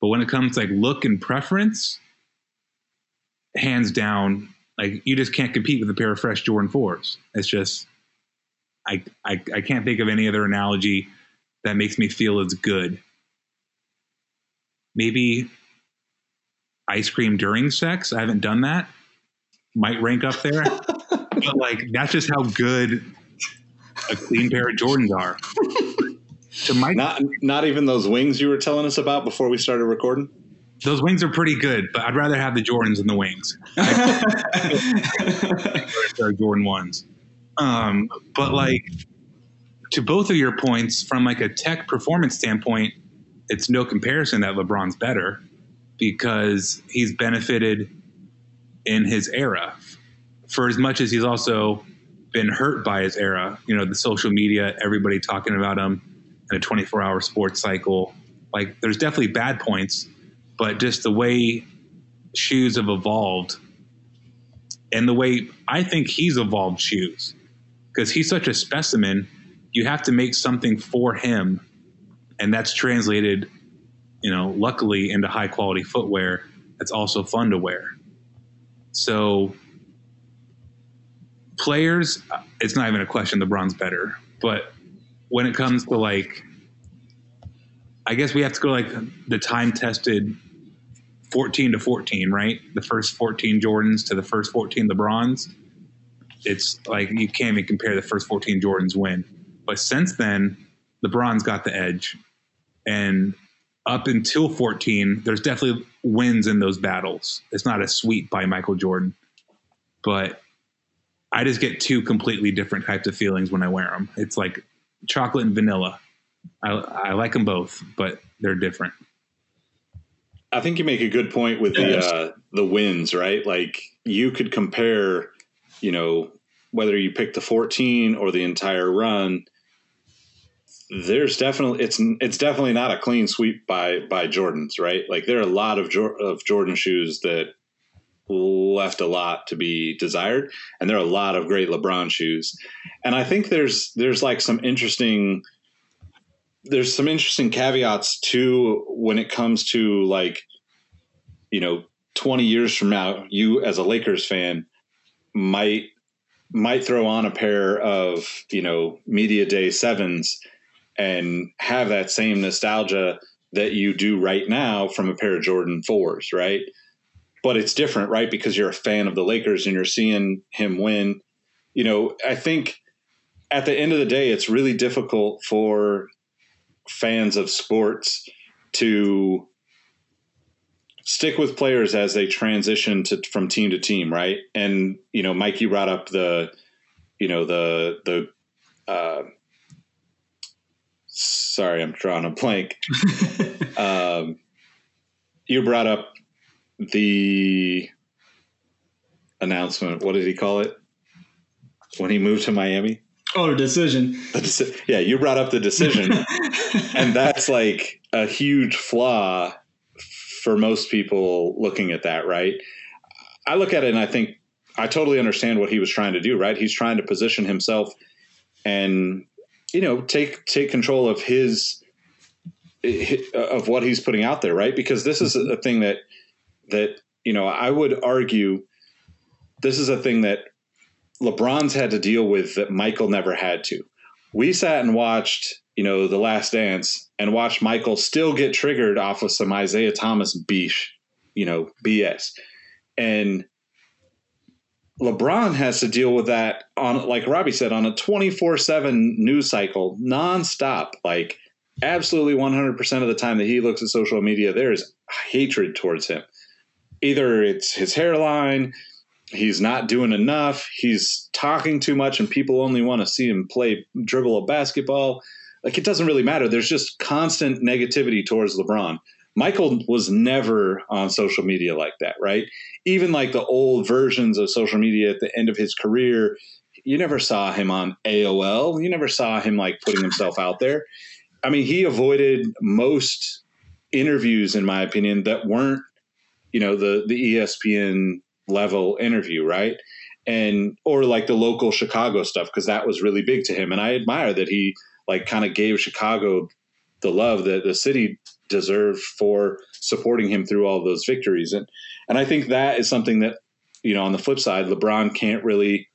But when it comes to like look and preference, hands down, like you just can't compete with a pair of fresh Jordan fours. It's just I, I I can't think of any other analogy that makes me feel as good. Maybe ice cream during sex. I haven't done that. Might rank up there. but like that's just how good a clean pair of Jordans are. To my not not even those wings you were telling us about before we started recording. Those wings are pretty good, but I'd rather have the Jordans than the wings. Jordan ones. Um, but like to both of your points, from like a tech performance standpoint, it's no comparison that LeBron's better because he's benefited in his era. For as much as he's also been hurt by his era, you know, the social media, everybody talking about him in a 24 hour sports cycle. Like, there's definitely bad points, but just the way shoes have evolved and the way I think he's evolved shoes because he's such a specimen. You have to make something for him, and that's translated, you know, luckily into high quality footwear that's also fun to wear. So, players, it's not even a question. LeBron's better, but when it comes to like I guess we have to go like the time tested 14 to 14, right? The first 14 Jordans to the first 14 LeBrons. It's like you can't even compare the first 14 Jordans win. But since then, LeBron's got the edge. And up until 14, there's definitely wins in those battles. It's not a sweep by Michael Jordan, but I just get two completely different types of feelings when I wear them. It's like chocolate and vanilla. I, I like them both, but they're different. I think you make a good point with the uh, the wins, right? Like you could compare, you know, whether you pick the 14 or the entire run. There's definitely it's it's definitely not a clean sweep by by Jordans, right? Like there are a lot of of Jordan shoes that left a lot to be desired, and there are a lot of great LeBron shoes. And I think there's there's like some interesting there's some interesting caveats too when it comes to like you know 20 years from now you as a lakers fan might might throw on a pair of you know media day sevens and have that same nostalgia that you do right now from a pair of jordan fours right but it's different right because you're a fan of the lakers and you're seeing him win you know i think at the end of the day it's really difficult for fans of sports to stick with players as they transition to from team to team, right? And you know, Mikey brought up the, you know, the the. Uh, sorry, I'm drawing a blank. um, you brought up the announcement. What did he call it when he moved to Miami? Oh, the decision. The deci- yeah, you brought up the decision, and that's like a huge flaw for most people looking at that, right? I look at it and I think I totally understand what he was trying to do, right? He's trying to position himself and you know take take control of his of what he's putting out there, right? Because this is mm-hmm. a thing that that you know I would argue this is a thing that LeBron's had to deal with that Michael never had to. We sat and watched, you know, The Last Dance and watched Michael still get triggered off of some Isiah Thomas beesh, you know, BS. And LeBron has to deal with that on, like Robbie said, on a 24 7 news cycle, nonstop. Like, absolutely 100% of the time that he looks at social media, there is hatred towards him. Either it's his hairline, he's not doing enough. He's talking too much, and people only want to see him play dribble a basketball. Like it doesn't really matter. There's just constant negativity towards LeBron. Michael was never on social media like that, right? Even like the old versions of social media at the end of his career, you never saw him on AOL. You never saw him like putting himself out there. I mean, he avoided most interviews, in my opinion, that weren't, you know, the the ESPN level interview, right? And or like the local Chicago stuff because that was really big to him, and I admire that he like kind of gave Chicago the love that the city deserved for supporting him through all those victories, and and I think that is something that you know on the flip side, LeBron can't really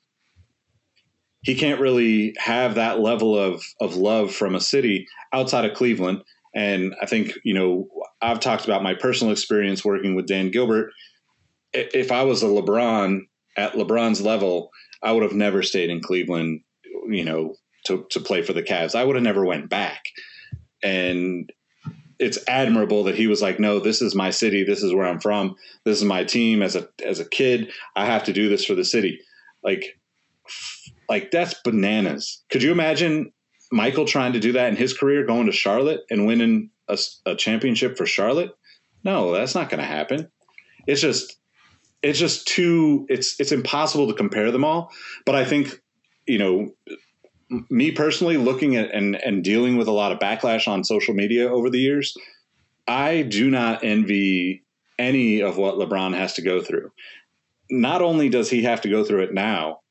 he can't really have that level of of love from a city outside of Cleveland. And I think you know I've talked about my personal experience working with Dan Gilbert if I was a LeBron at LeBron's level, I would have never stayed in Cleveland, you know, to, to play for the Cavs. I would have never went back. And it's admirable that he was like, no, this is my city. This is where I'm from. This is my team as a, as a kid. I have to do this for the city. Like, like that's bananas. Could you imagine Michael trying to do that in his career, going to Charlotte and winning a, a championship for Charlotte? No, that's not going to happen. It's just it's just too it's it's impossible to compare them all. But I think you know me personally looking at and and dealing with a lot of backlash on social media over the years, I do not envy any of what LeBron has to go through. Not only does he have to go through it now,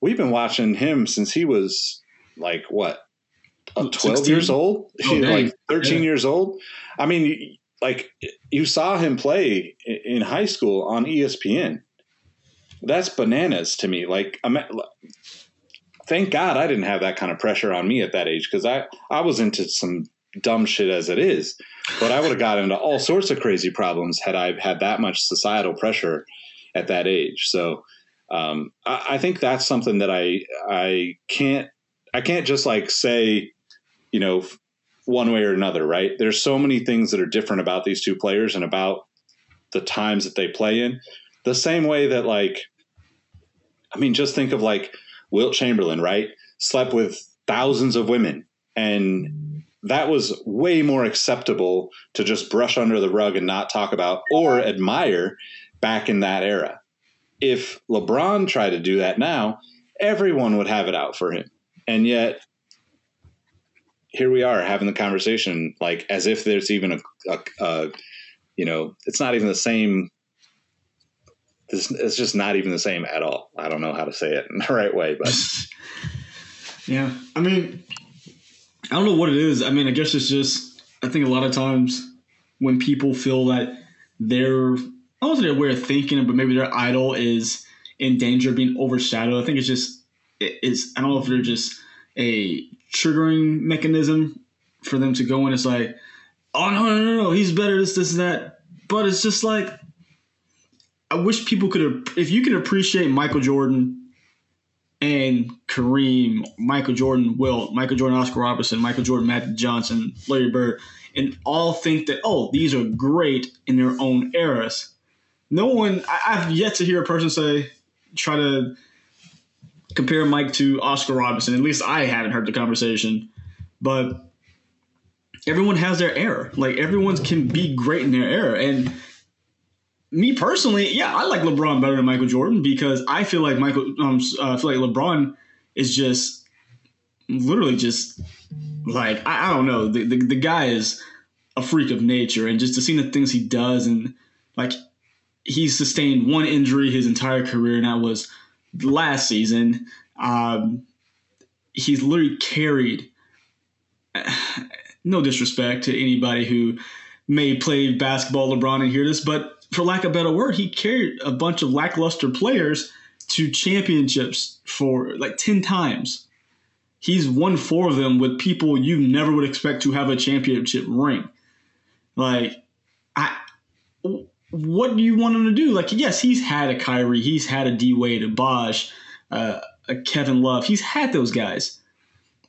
we've been watching him since he was like what, uh, twelve 16? years old, oh, like thirteen yeah. years old. I mean, like you saw him play in high school on ESPN. That's bananas to me. Like, I'm, thank God I didn't have that kind of pressure on me at that age because I I was into some dumb shit as it is, but I would have got into all sorts of crazy problems had I had that much societal pressure at that age. So um, I, I think that's something that I I can't I can't just like say, you know, one way or another, right? There's so many things that are different about these two players and about the times that they play in. The same way that, like, I mean, just think of like Wilt Chamberlain, right? Slept with thousands of women. And that was way more acceptable to just brush under the rug and not talk about or admire back in that era. If LeBron tried to do that now, everyone would have it out for him. And yet, here we are having the conversation like as if there's even a, a, a you know, it's not even the same. It's, it's just not even the same at all. I don't know how to say it in the right way, but Yeah, I mean, I don't know what it is. I mean, I guess it's just I think a lot of times when people feel that they're I don't their way of thinking, but maybe their idol is in danger of being overshadowed. I think it's just it's I don't know if they're just a triggering mechanism for them to go in. It's like, oh no no no no, he's better this this and that. But it's just like I wish people could if you can appreciate Michael Jordan and Kareem, Michael Jordan, Wilt, Michael Jordan, Oscar Robertson, Michael Jordan, Magic Johnson, Larry Bird, and all think that oh these are great in their own eras. No one I, I've yet to hear a person say try to compare Mike to Oscar Robertson. At least I haven't heard the conversation, but everyone has their era. Like everyone can be great in their era, and me personally, yeah, I like LeBron better than Michael Jordan because I feel like Michael, um, uh, I feel like LeBron is just literally just like I, I don't know. The, the the guy is a freak of nature, and just to see the things he does, and like he's sustained one injury his entire career, and that was last season. Um, he's literally carried. No disrespect to anybody who may play basketball, LeBron, and hear this, but for lack of a better word, he carried a bunch of lackluster players to championships for like 10 times. He's won four of them with people you never would expect to have a championship ring. Like, I, what do you want him to do? Like, yes, he's had a Kyrie, he's had a D Wade, a Bosh, uh, a Kevin Love, he's had those guys.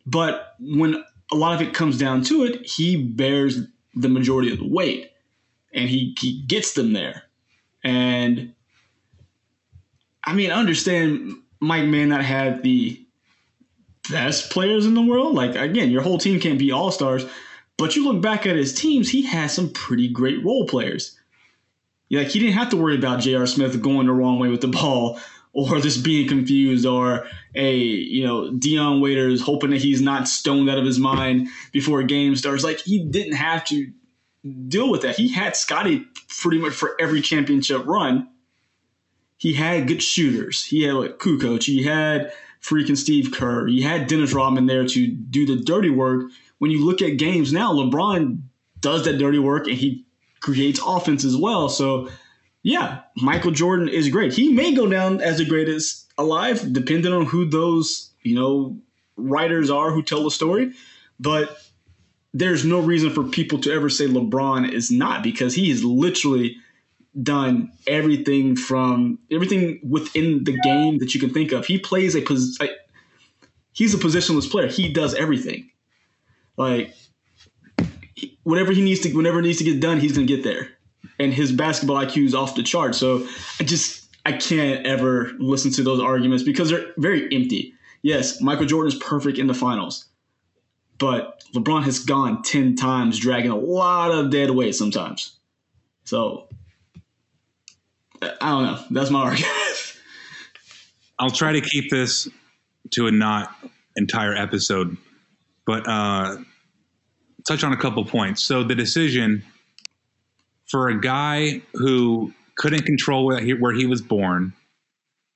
But when a lot of it comes down to it, he bears the majority of the weight and he, he gets them there. And I mean, I understand Mike may not have the best players in the world. Like, again, your whole team can't be all stars, but you look back at his teams, he has some pretty great role players. Like, he didn't have to worry about J.R. Smith going the wrong way with the ball or just being confused or a, you know, Dion Waiters hoping that he's not stoned out of his mind before a game starts. Like, he didn't have to deal with that. He had Scottie pretty much for every championship run. He had good shooters. He had like Kukoc. He had freaking Steve Kerr. He had Dennis Rodman there to do the dirty work. When you look at games now, LeBron does that dirty work and he creates offense as well. So, yeah, Michael Jordan is great. He may go down as the greatest alive, depending on who those you know writers are who tell the story. But there's no reason for people to ever say LeBron is not because he has literally done everything from everything within the game that you can think of. He plays a pos- like, he's a positionless player. He does everything. Like whatever he needs to whenever needs to get done, he's going to get there. And his basketball IQ is off the chart. So I just I can't ever listen to those arguments because they're very empty. Yes, Michael Jordan is perfect in the finals but LeBron has gone 10 times, dragging a lot of dead weight sometimes. So, I don't know. That's my argument. I'll try to keep this to a not entire episode, but uh, touch on a couple points. So the decision for a guy who couldn't control where he, where he was born,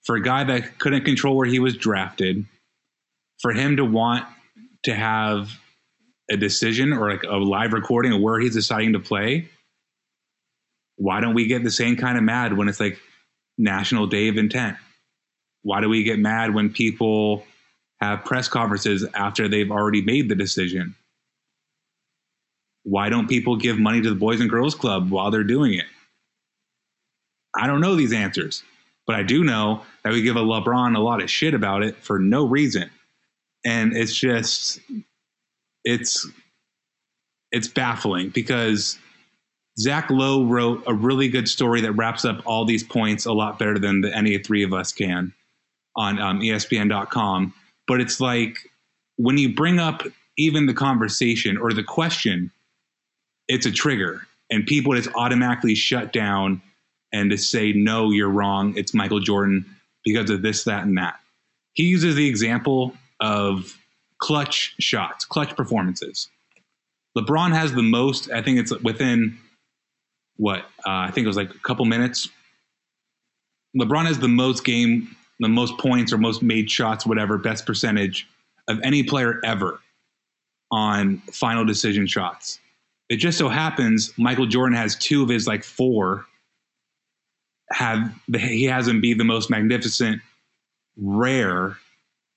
for a guy that couldn't control where he was drafted, for him to want to have a decision or like a live recording of where he's deciding to play, why don't we get the same kind of mad when it's like National Day of Intent? Why do we get mad when people have press conferences after they've already made the decision? Why don't people give money to the Boys and Girls Club while they're doing it? I don't know these answers, but I do know that we give a LeBron a lot of shit about it for no reason. And it's just, it's, it's baffling because Zach Lowe wrote a really good story that wraps up all these points a lot better than the, any three of us can on um, ESPN.com. But it's like when you bring up even the conversation or the question, it's a trigger, and people just automatically shut down and to say, no, you're wrong. It's Michael Jordan because of this, that, and that. He uses the example of clutch shots, clutch performances. LeBron has the most, I think it's within what, uh, I think it was like a couple minutes. LeBron has the most game, the most points or most made shots, whatever, best percentage of any player ever on final decision shots. It just so happens Michael Jordan has two of his like four have he has him be the most magnificent, rare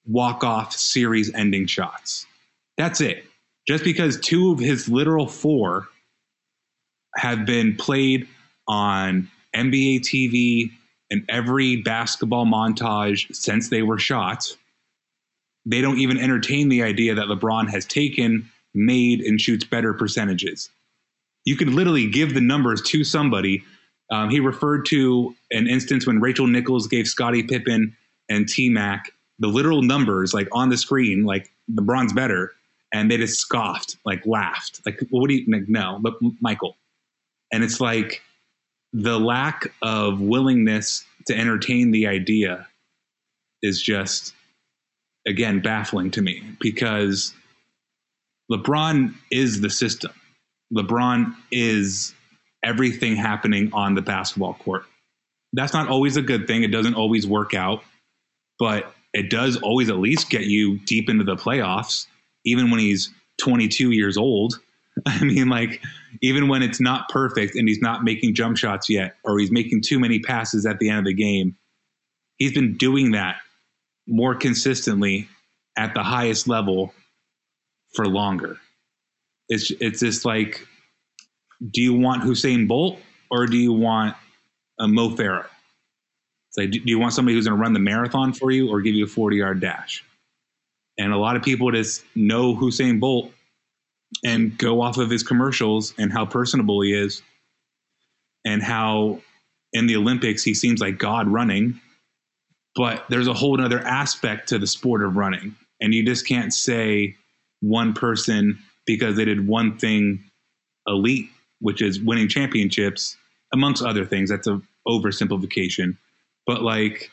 walk off series ending shots. That's it. Just because two of his literal four have been played on NBA TV and every basketball montage since they were shot, they don't even entertain the idea that LeBron has taken, made, and shoots better percentages. You could literally give the numbers to somebody. Um, he referred to an instance when Rachel Nichols gave Scottie Pippen and T Mac the literal numbers like on the screen, like LeBron's better, and they just scoffed, like laughed, like well, what do you like, no, but Michael, and it's like the lack of willingness to entertain the idea is just again baffling to me because LeBron is the system. LeBron is everything happening on the basketball court. That's not always a good thing. It doesn't always work out, but it does always at least get you deep into the playoffs, even when he's 22 years old. I mean, like, even when it's not perfect and he's not making jump shots yet, or he's making too many passes at the end of the game, he's been doing that more consistently at the highest level for longer. It's it's just like do you want Usain Bolt or do you want a Mo Farah? It's do you want somebody who's going to run the marathon for you or give you a 40 yard dash? And a lot of people just know Usain Bolt and go off of his commercials and how personable he is and how in the Olympics he seems like God running. But there's a whole other aspect to the sport of running. And you just can't say one person because they did one thing elite which is winning championships, amongst other things. That's a oversimplification. But like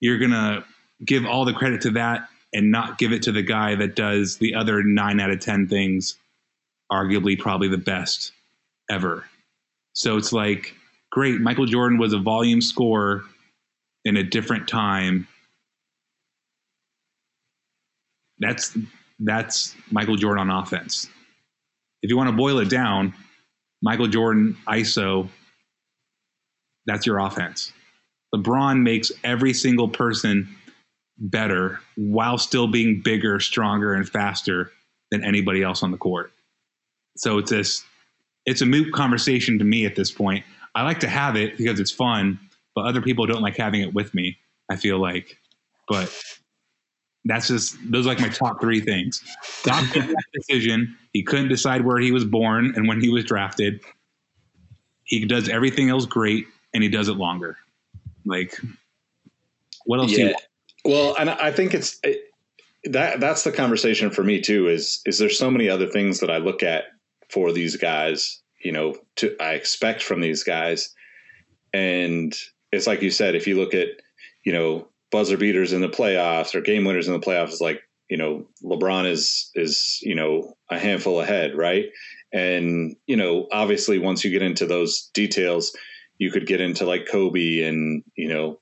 you're gonna give all the credit to that and not give it to the guy that does the other nine out of ten things, arguably probably the best ever. So it's like, great, Michael Jordan was a volume scorer in a different time. That's that's Michael Jordan on offense. If you want to boil it down, Michael Jordan, ISO, that's your offense. LeBron makes every single person better while still being bigger, stronger, and faster than anybody else on the court. So it's this it's a moot conversation to me at this point. I like to have it because it's fun, but other people don't like having it with me, I feel like. But that's just those are like my top three things. Stop that decision. He couldn't decide where he was born and when he was drafted. He does everything else great, and he does it longer. Like, what else? Yeah. Well, and I think it's it, that that's the conversation for me too. Is is there so many other things that I look at for these guys? You know, to I expect from these guys, and it's like you said. If you look at you know buzzer beaters in the playoffs or game winners in the playoffs, like you know LeBron is is you know a handful ahead, right? And you know, obviously, once you get into those details, you could get into like Kobe and you know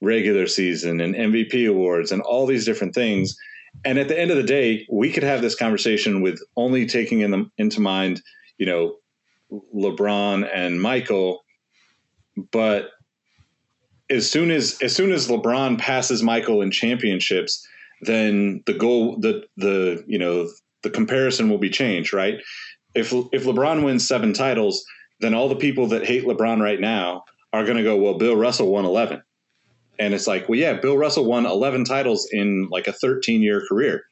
regular season and MVP awards and all these different things. And at the end of the day, we could have this conversation with only taking in the, into mind, you know, LeBron and Michael, but as soon as as soon as LeBron passes Michael in championships, then the goal the the you know the comparison will be changed, right? If if LeBron wins seven titles, then all the people that hate LeBron right now are going to go, well, Bill Russell won eleven, and it's like, well, yeah, Bill Russell won eleven titles in like a thirteen year career.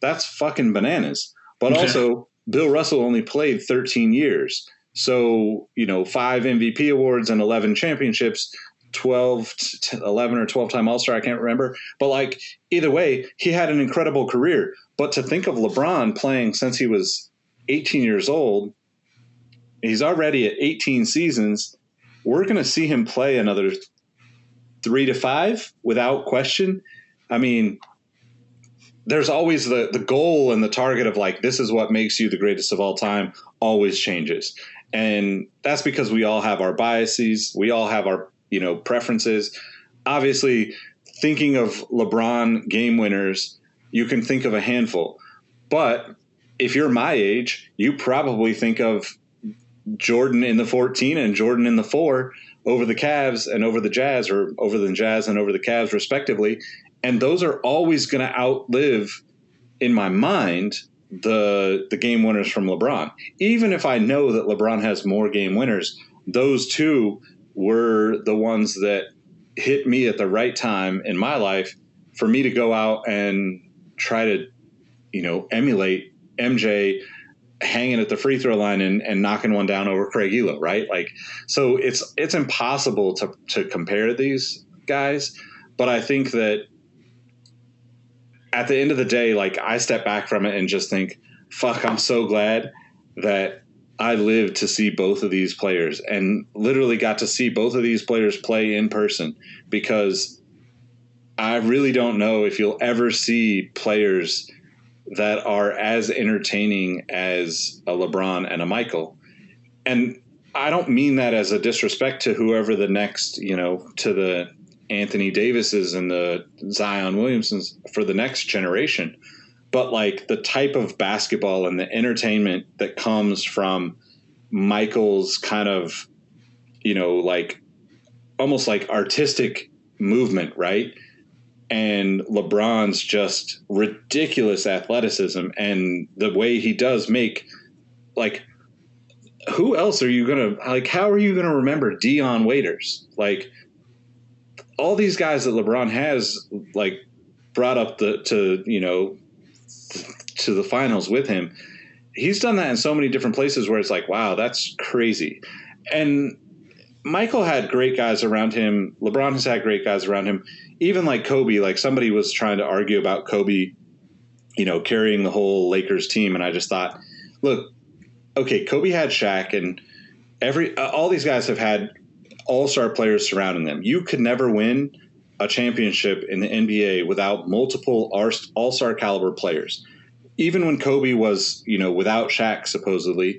That's fucking bananas. But also, Bill Russell only played 13 years. So, you know, five MVP awards and 11 championships, 12, 11 or 12 time All Star, I can't remember. But like, either way, he had an incredible career. But to think of LeBron playing since he was 18 years old, he's already at 18 seasons. We're going to see him play another three to five without question. I mean, there's always the the goal and the target of like this is what makes you the greatest of all time always changes and that's because we all have our biases we all have our you know preferences. Obviously thinking of lebron game winners you can think of a handful. But if you're my age you probably think of jordan in the 14 and jordan in the 4 over the Cavs and over the Jazz or over the Jazz and over the Cavs respectively. And those are always going to outlive in my mind the the game winners from LeBron. Even if I know that LeBron has more game winners, those two were the ones that hit me at the right time in my life for me to go out and try to you know emulate MJ hanging at the free throw line and, and knocking one down over Craig Ehlo, right? Like so it's it's impossible to to compare these guys, but I think that at the end of the day, like I step back from it and just think, fuck, I'm so glad that I lived to see both of these players and literally got to see both of these players play in person because I really don't know if you'll ever see players that are as entertaining as a LeBron and a Michael. And I don't mean that as a disrespect to whoever the next, you know, to the Anthony Davises and the Zion Williamsons for the next generation. But like the type of basketball and the entertainment that comes from Michael's kind of, you know, like almost like artistic movement, right? And LeBron's just ridiculous athleticism and the way he does make like who else are you gonna like how are you gonna remember Dion Waiters? Like all these guys that LeBron has like brought up the to you know to the finals with him. He's done that in so many different places where it's like, wow, that's crazy. And Michael had great guys around him. LeBron has had great guys around him. Even like Kobe, like somebody was trying to argue about Kobe, you know, carrying the whole Lakers team, and I just thought, look, okay, Kobe had Shaq, and every uh, all these guys have had all star players surrounding them. You could never win a championship in the NBA without multiple all star caliber players. Even when Kobe was, you know, without Shaq supposedly,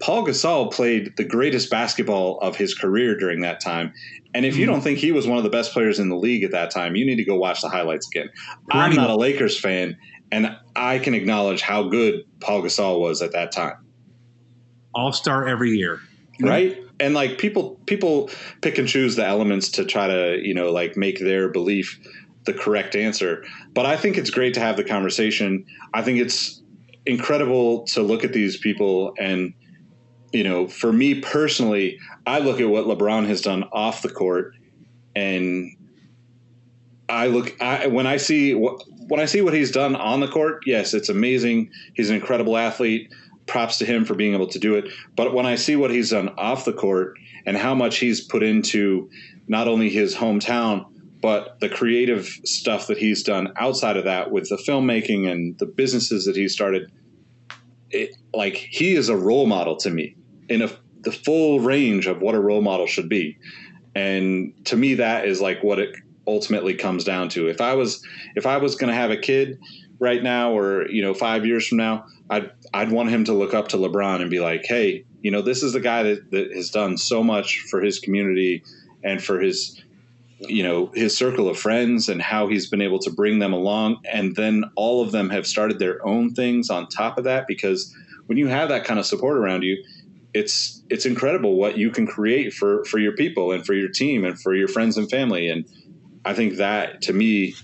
Paul Gasol played the greatest basketball of his career during that time. And if you hmm. don't think he was one of the best players in the league at that time, you need to go watch the highlights again. I'm not a Lakers fan, and I can acknowledge how good Paul Gasol was at that time. All star every year. Right? and like people people pick and choose the elements to try to you know like make their belief the correct answer. But i think it's great to have the conversation. I think it's incredible to look at these people and you know for me personally i look at what lebron has done off the court and i look I, when i see what when i see what he's done on the court yes it's amazing. He's an incredible athlete. Props to him for being able to do it. But when I see what he's done off the court and how much he's put into not only his hometown, but the creative stuff that he's done outside of that with the filmmaking and the businesses that he started, it, like he is a role model to me in a, the full range of what a role model should be. And to me, that is like what it ultimately comes down to. If I was, if I was going to have a kid right now, or, you know, five years from now, I'd I'd want him to look up to LeBron and be like, hey, you know, this is the guy that, that has done so much for his community and for his you know his circle of friends and how he's been able to bring them along. And then all of them have started their own things on top of that because when you have that kind of support around you it's it's incredible what you can create for for your people and for your team and for your friends and family. And i think that to me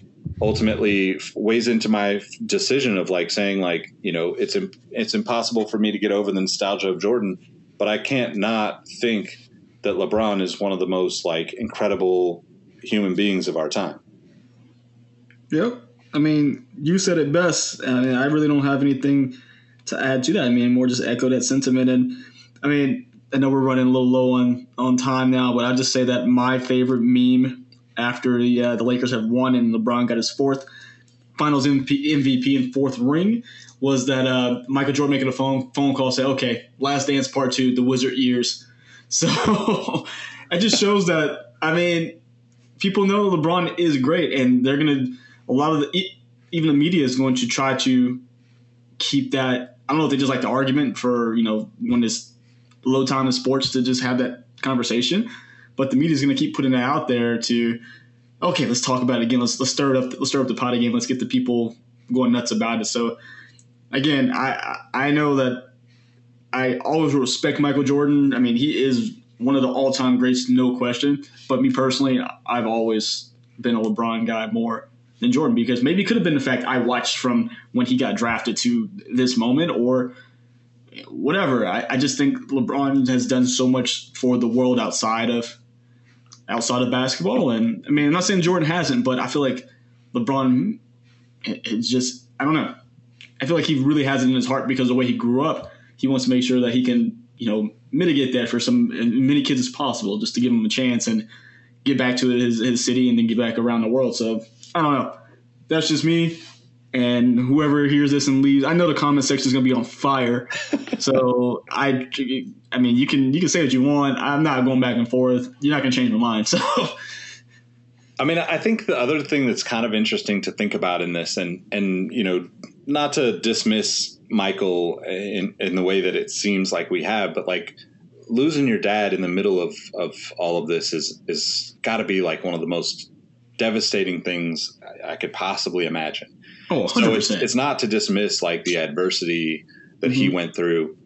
ultimately weighs into my decision of like saying like you know it's it's impossible for me to get over the nostalgia of Jordan, but I can't not think that LeBron is one of the most like incredible human beings of our time. Yep. I mean, you said it best. I, mean, I really don't have anything to add to that. I mean, more just echo that sentiment. And I mean, I know we're running a little low on on time now, but I'll just say that my favorite meme after the uh, the Lakers have won and LeBron got his fourth Finals MVP and fourth ring was that uh, Michael Jordan making a phone phone call say, "Okay, Last Dance Part Two, the Wizard years." So it just shows that I mean, people know LeBron is great, and they're gonna a lot of the even the media is going to try to keep that. I don't know if they just like the argument for you know when it's low time in sports to just have that conversation, but the media is going to keep putting that out there to okay, let's talk about it again. Let's let's stir it up. Let's stir up the pot again. Let's get the people going nuts about it. So again, I I know that I always respect Michael Jordan. I mean, he is one of the all time greats, no question. But me personally, I've always been a LeBron guy more than Jordan because maybe it could have been the fact I watched from when he got drafted to this moment or whatever. I, I just think LeBron has done so much for the world outside of outside of basketball. And I mean, I'm not saying Jordan hasn't, but I feel like LeBron, it's just, I don't know. I feel like he really has it in his heart because the way he grew up. He wants to make sure that he can, you know, mitigate that for some as many kids as possible, just to give them a chance and get back to his, his city and then get back around the world. So I don't know. That's just me. And whoever hears this and leaves, I know the comment section is going to be on fire. so I, I mean, you can you can say what you want. I'm not going back and forth. You're not going to change my mind. So. I mean, I think the other thing that's kind of interesting to think about in this, and and you know, not to dismiss Michael in in the way that it seems like we have, but like losing your dad in the middle of of all of this is is got to be like one of the most devastating things I could possibly imagine. Oh, 100%. so it's it's not to dismiss like the adversity that mm-hmm. he went through,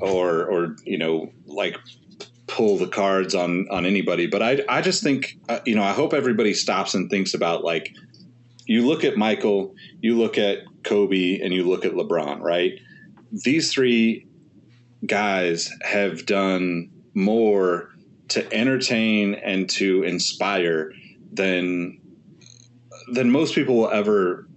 or or you know like pull the cards on on anybody. But I I just think uh, you know I hope everybody stops and thinks about like you look at Michael, you look at Kobe, and you look at LeBron. Right, these three guys have done more to entertain and to inspire than than most people will ever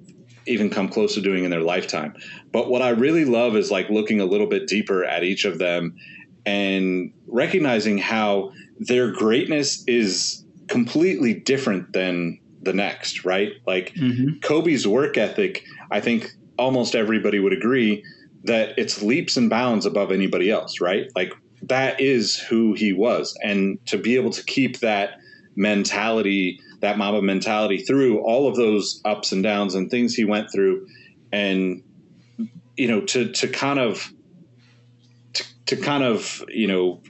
even come close to doing in their lifetime. But what I really love is like looking a little bit deeper at each of them and recognizing how their greatness is completely different than the next, right? Like mm-hmm. Kobe's work ethic, I think almost everybody would agree that it's leaps and bounds above anybody else, right? Like that is who he was. And to be able to keep that mentality that Mamba mentality through all of those ups and downs and things he went through, and you know to to kind of to, to kind of you know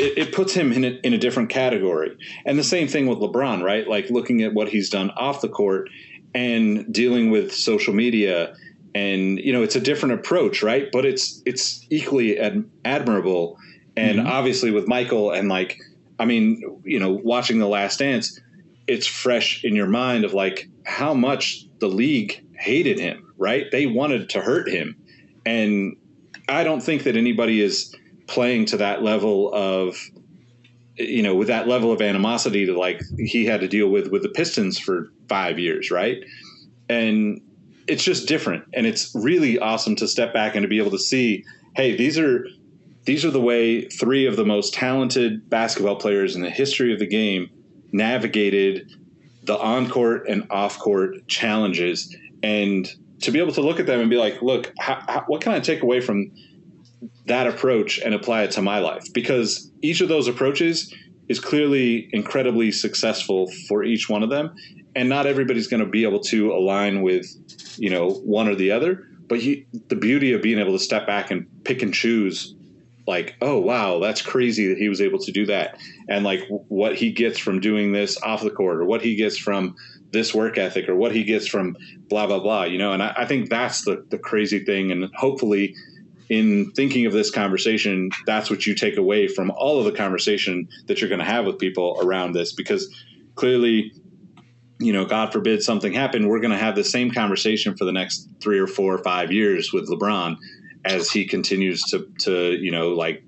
it, it, puts him in a, in a different category. And the same thing with LeBron, right? Like looking at what he's done off the court and dealing with social media and you know it's a different approach right but it's it's equally ad- admirable and mm-hmm. obviously with michael and like i mean you know watching the last dance it's fresh in your mind of like how much the league hated him, right? They wanted to hurt him. And I don't think that anybody is playing to that level of you know with that level of animosity to like he had to deal with with the Pistons for 5 years, right? And it's just different and it's really awesome to step back and to be able to see hey, these are these are the way three of the most talented basketball players in the history of the game navigated the on court and off court challenges and to be able to look at them and be like, look, how, how, what can I take away from that approach and apply it to my life? Because each of those approaches is clearly incredibly successful for each one of them. And not everybody's going to be able to align with, you know, one or the other. But he, the beauty of being able to step back and pick and choose like, oh wow, that's crazy that he was able to do that, and like what he gets from doing this off the court, or what he gets from this work ethic, or what he gets from blah blah blah, you know. And I, I think that's the the crazy thing, and hopefully, in thinking of this conversation, that's what you take away from all of the conversation that you're going to have with people around this, because clearly you know, God forbid something happened, we're going to have the same conversation for the next three or four or five years with LeBron as he continues to to you know like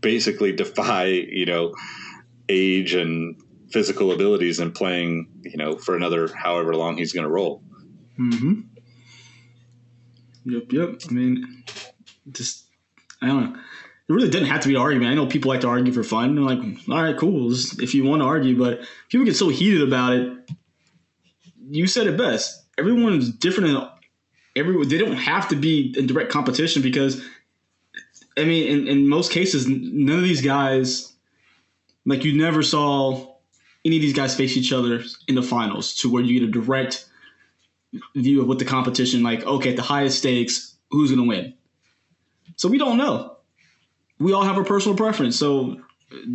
basically defy you know age and physical abilities and playing you know for another however long he's going to roll. Mm-hmm. Yep. Yep. I mean, just I don't know. It really didn't have to be an argument. I know people like to argue for fun. They're like, all right, cool, if you want to argue, but people get so heated about it. You said it best. Everyone is different. In, every they don't have to be in direct competition because, I mean, in, in most cases, none of these guys, like you never saw any of these guys face each other in the finals to where you get a direct view of what the competition like. Okay, at the highest stakes, who's going to win? So we don't know. We all have a personal preference. So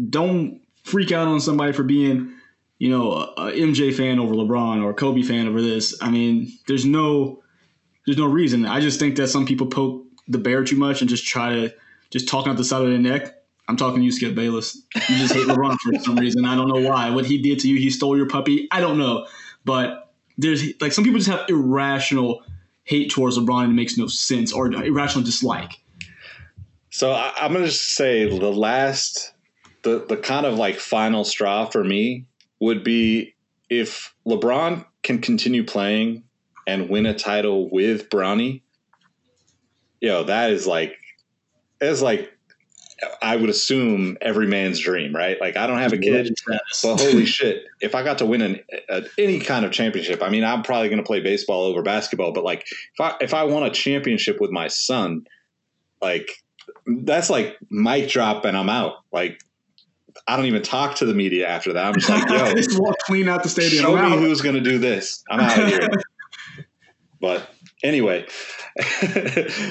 don't freak out on somebody for being, you know, a, MJ fan over LeBron or a Kobe fan over this. I mean, there's no there's no reason. I just think that some people poke the bear too much and just try to just talk out the side of their neck. I'm talking to you, Skip Bayless. You just hate LeBron for some reason. I don't know why. What he did to you, he stole your puppy. I don't know. But there's like some people just have irrational hate towards LeBron and it makes no sense or irrational dislike. So I, I'm going to just say the last, the the kind of like final straw for me would be if LeBron can continue playing and win a title with Bronny. Yo, that is like, it's like I would assume every man's dream, right? Like I don't have a kid, but holy shit, if I got to win an, a, any kind of championship, I mean, I'm probably going to play baseball over basketball, but like if I if I won a championship with my son, like that's like mic drop and I'm out. Like I don't even talk to the media after that. I'm just like, yo, just walk clean out the stadium. show me who's going to do this. I'm out of here. but anyway,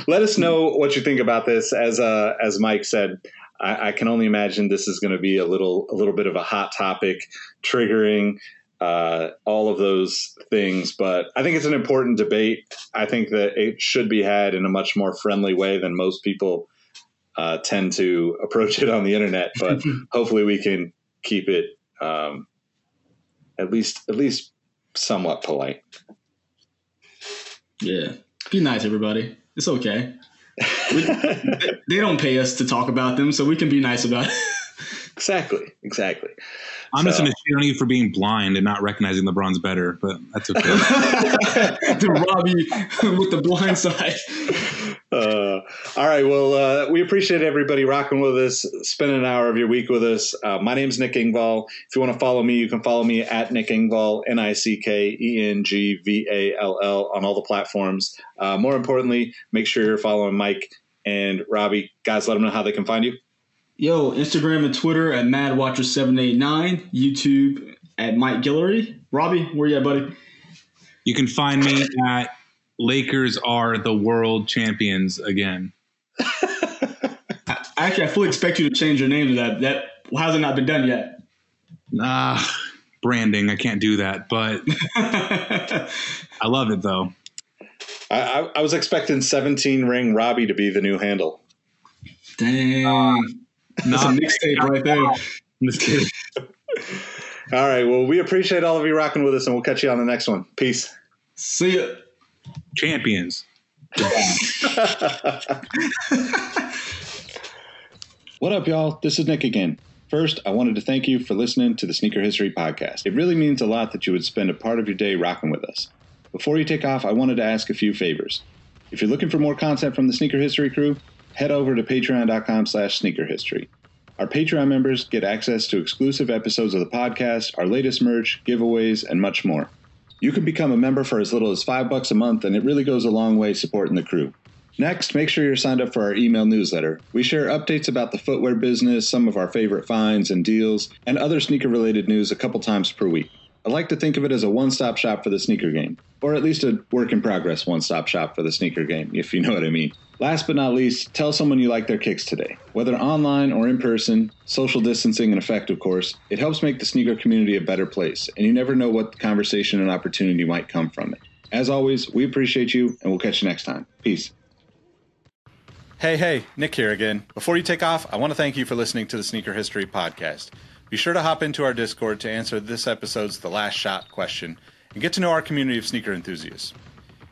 let us know what you think about this. As uh, as Mike said, I, I can only imagine this is going to be a little a little bit of a hot topic, triggering uh, all of those things. But I think it's an important debate. I think that it should be had in a much more friendly way than most people uh, tend to approach it on the internet. But hopefully, we can keep it um, at least at least somewhat polite. Yeah. Be nice, everybody. It's okay. We, they don't pay us to talk about them, so we can be nice about it. Exactly, exactly. I'm just going to shit on you for being blind and not recognizing LeBron's better, but that's okay. to rob you with the blind side. Uh, all right. Well, uh, we appreciate everybody rocking with us, spending an hour of your week with us. Uh, my name's Nick Engvall. If you want to follow me, you can follow me at Nick Engvall, N I C K E N G V A L L, on all the platforms. Uh, more importantly, make sure you're following Mike and Robbie. Guys, let them know how they can find you. Yo, Instagram and Twitter at MadWatcher789, YouTube at Mike Guillory. Robbie, where you at, buddy? you can find me at Lakers are the world champions again. Actually, I fully expect you to change your name to that. That has it not been done yet? Ah, branding. I can't do that, but I love it though. I, I, I was expecting 17 ring Robbie to be the new handle. Dang. That's a mixtape right there. I'm just kidding. All right. Well, we appreciate all of you rocking with us, and we'll catch you on the next one. Peace. See ya. Champions. What up, y'all? This is Nick again. First, I wanted to thank you for listening to the Sneaker History Podcast. It really means a lot that you would spend a part of your day rocking with us. Before you take off, I wanted to ask a few favors. If you're looking for more content from the Sneaker History crew, head over to patreon.com slash sneaker history. Our Patreon members get access to exclusive episodes of the podcast, our latest merch, giveaways, and much more. You can become a member for as little as five bucks a month, and it really goes a long way supporting the crew. Next, make sure you're signed up for our email newsletter. We share updates about the footwear business, some of our favorite finds and deals, and other sneaker related news a couple times per week. I like to think of it as a one stop shop for the sneaker game, or at least a work in progress one stop shop for the sneaker game, if you know what I mean. Last but not least, tell someone you like their kicks today. Whether online or in person, social distancing in effect, of course, it helps make the sneaker community a better place, and you never know what conversation and opportunity might come from it. As always, we appreciate you, and we'll catch you next time. Peace. Hey, hey, Nick here again. Before you take off, I want to thank you for listening to the Sneaker History Podcast. Be sure to hop into our Discord to answer this episode's The Last Shot question and get to know our community of sneaker enthusiasts.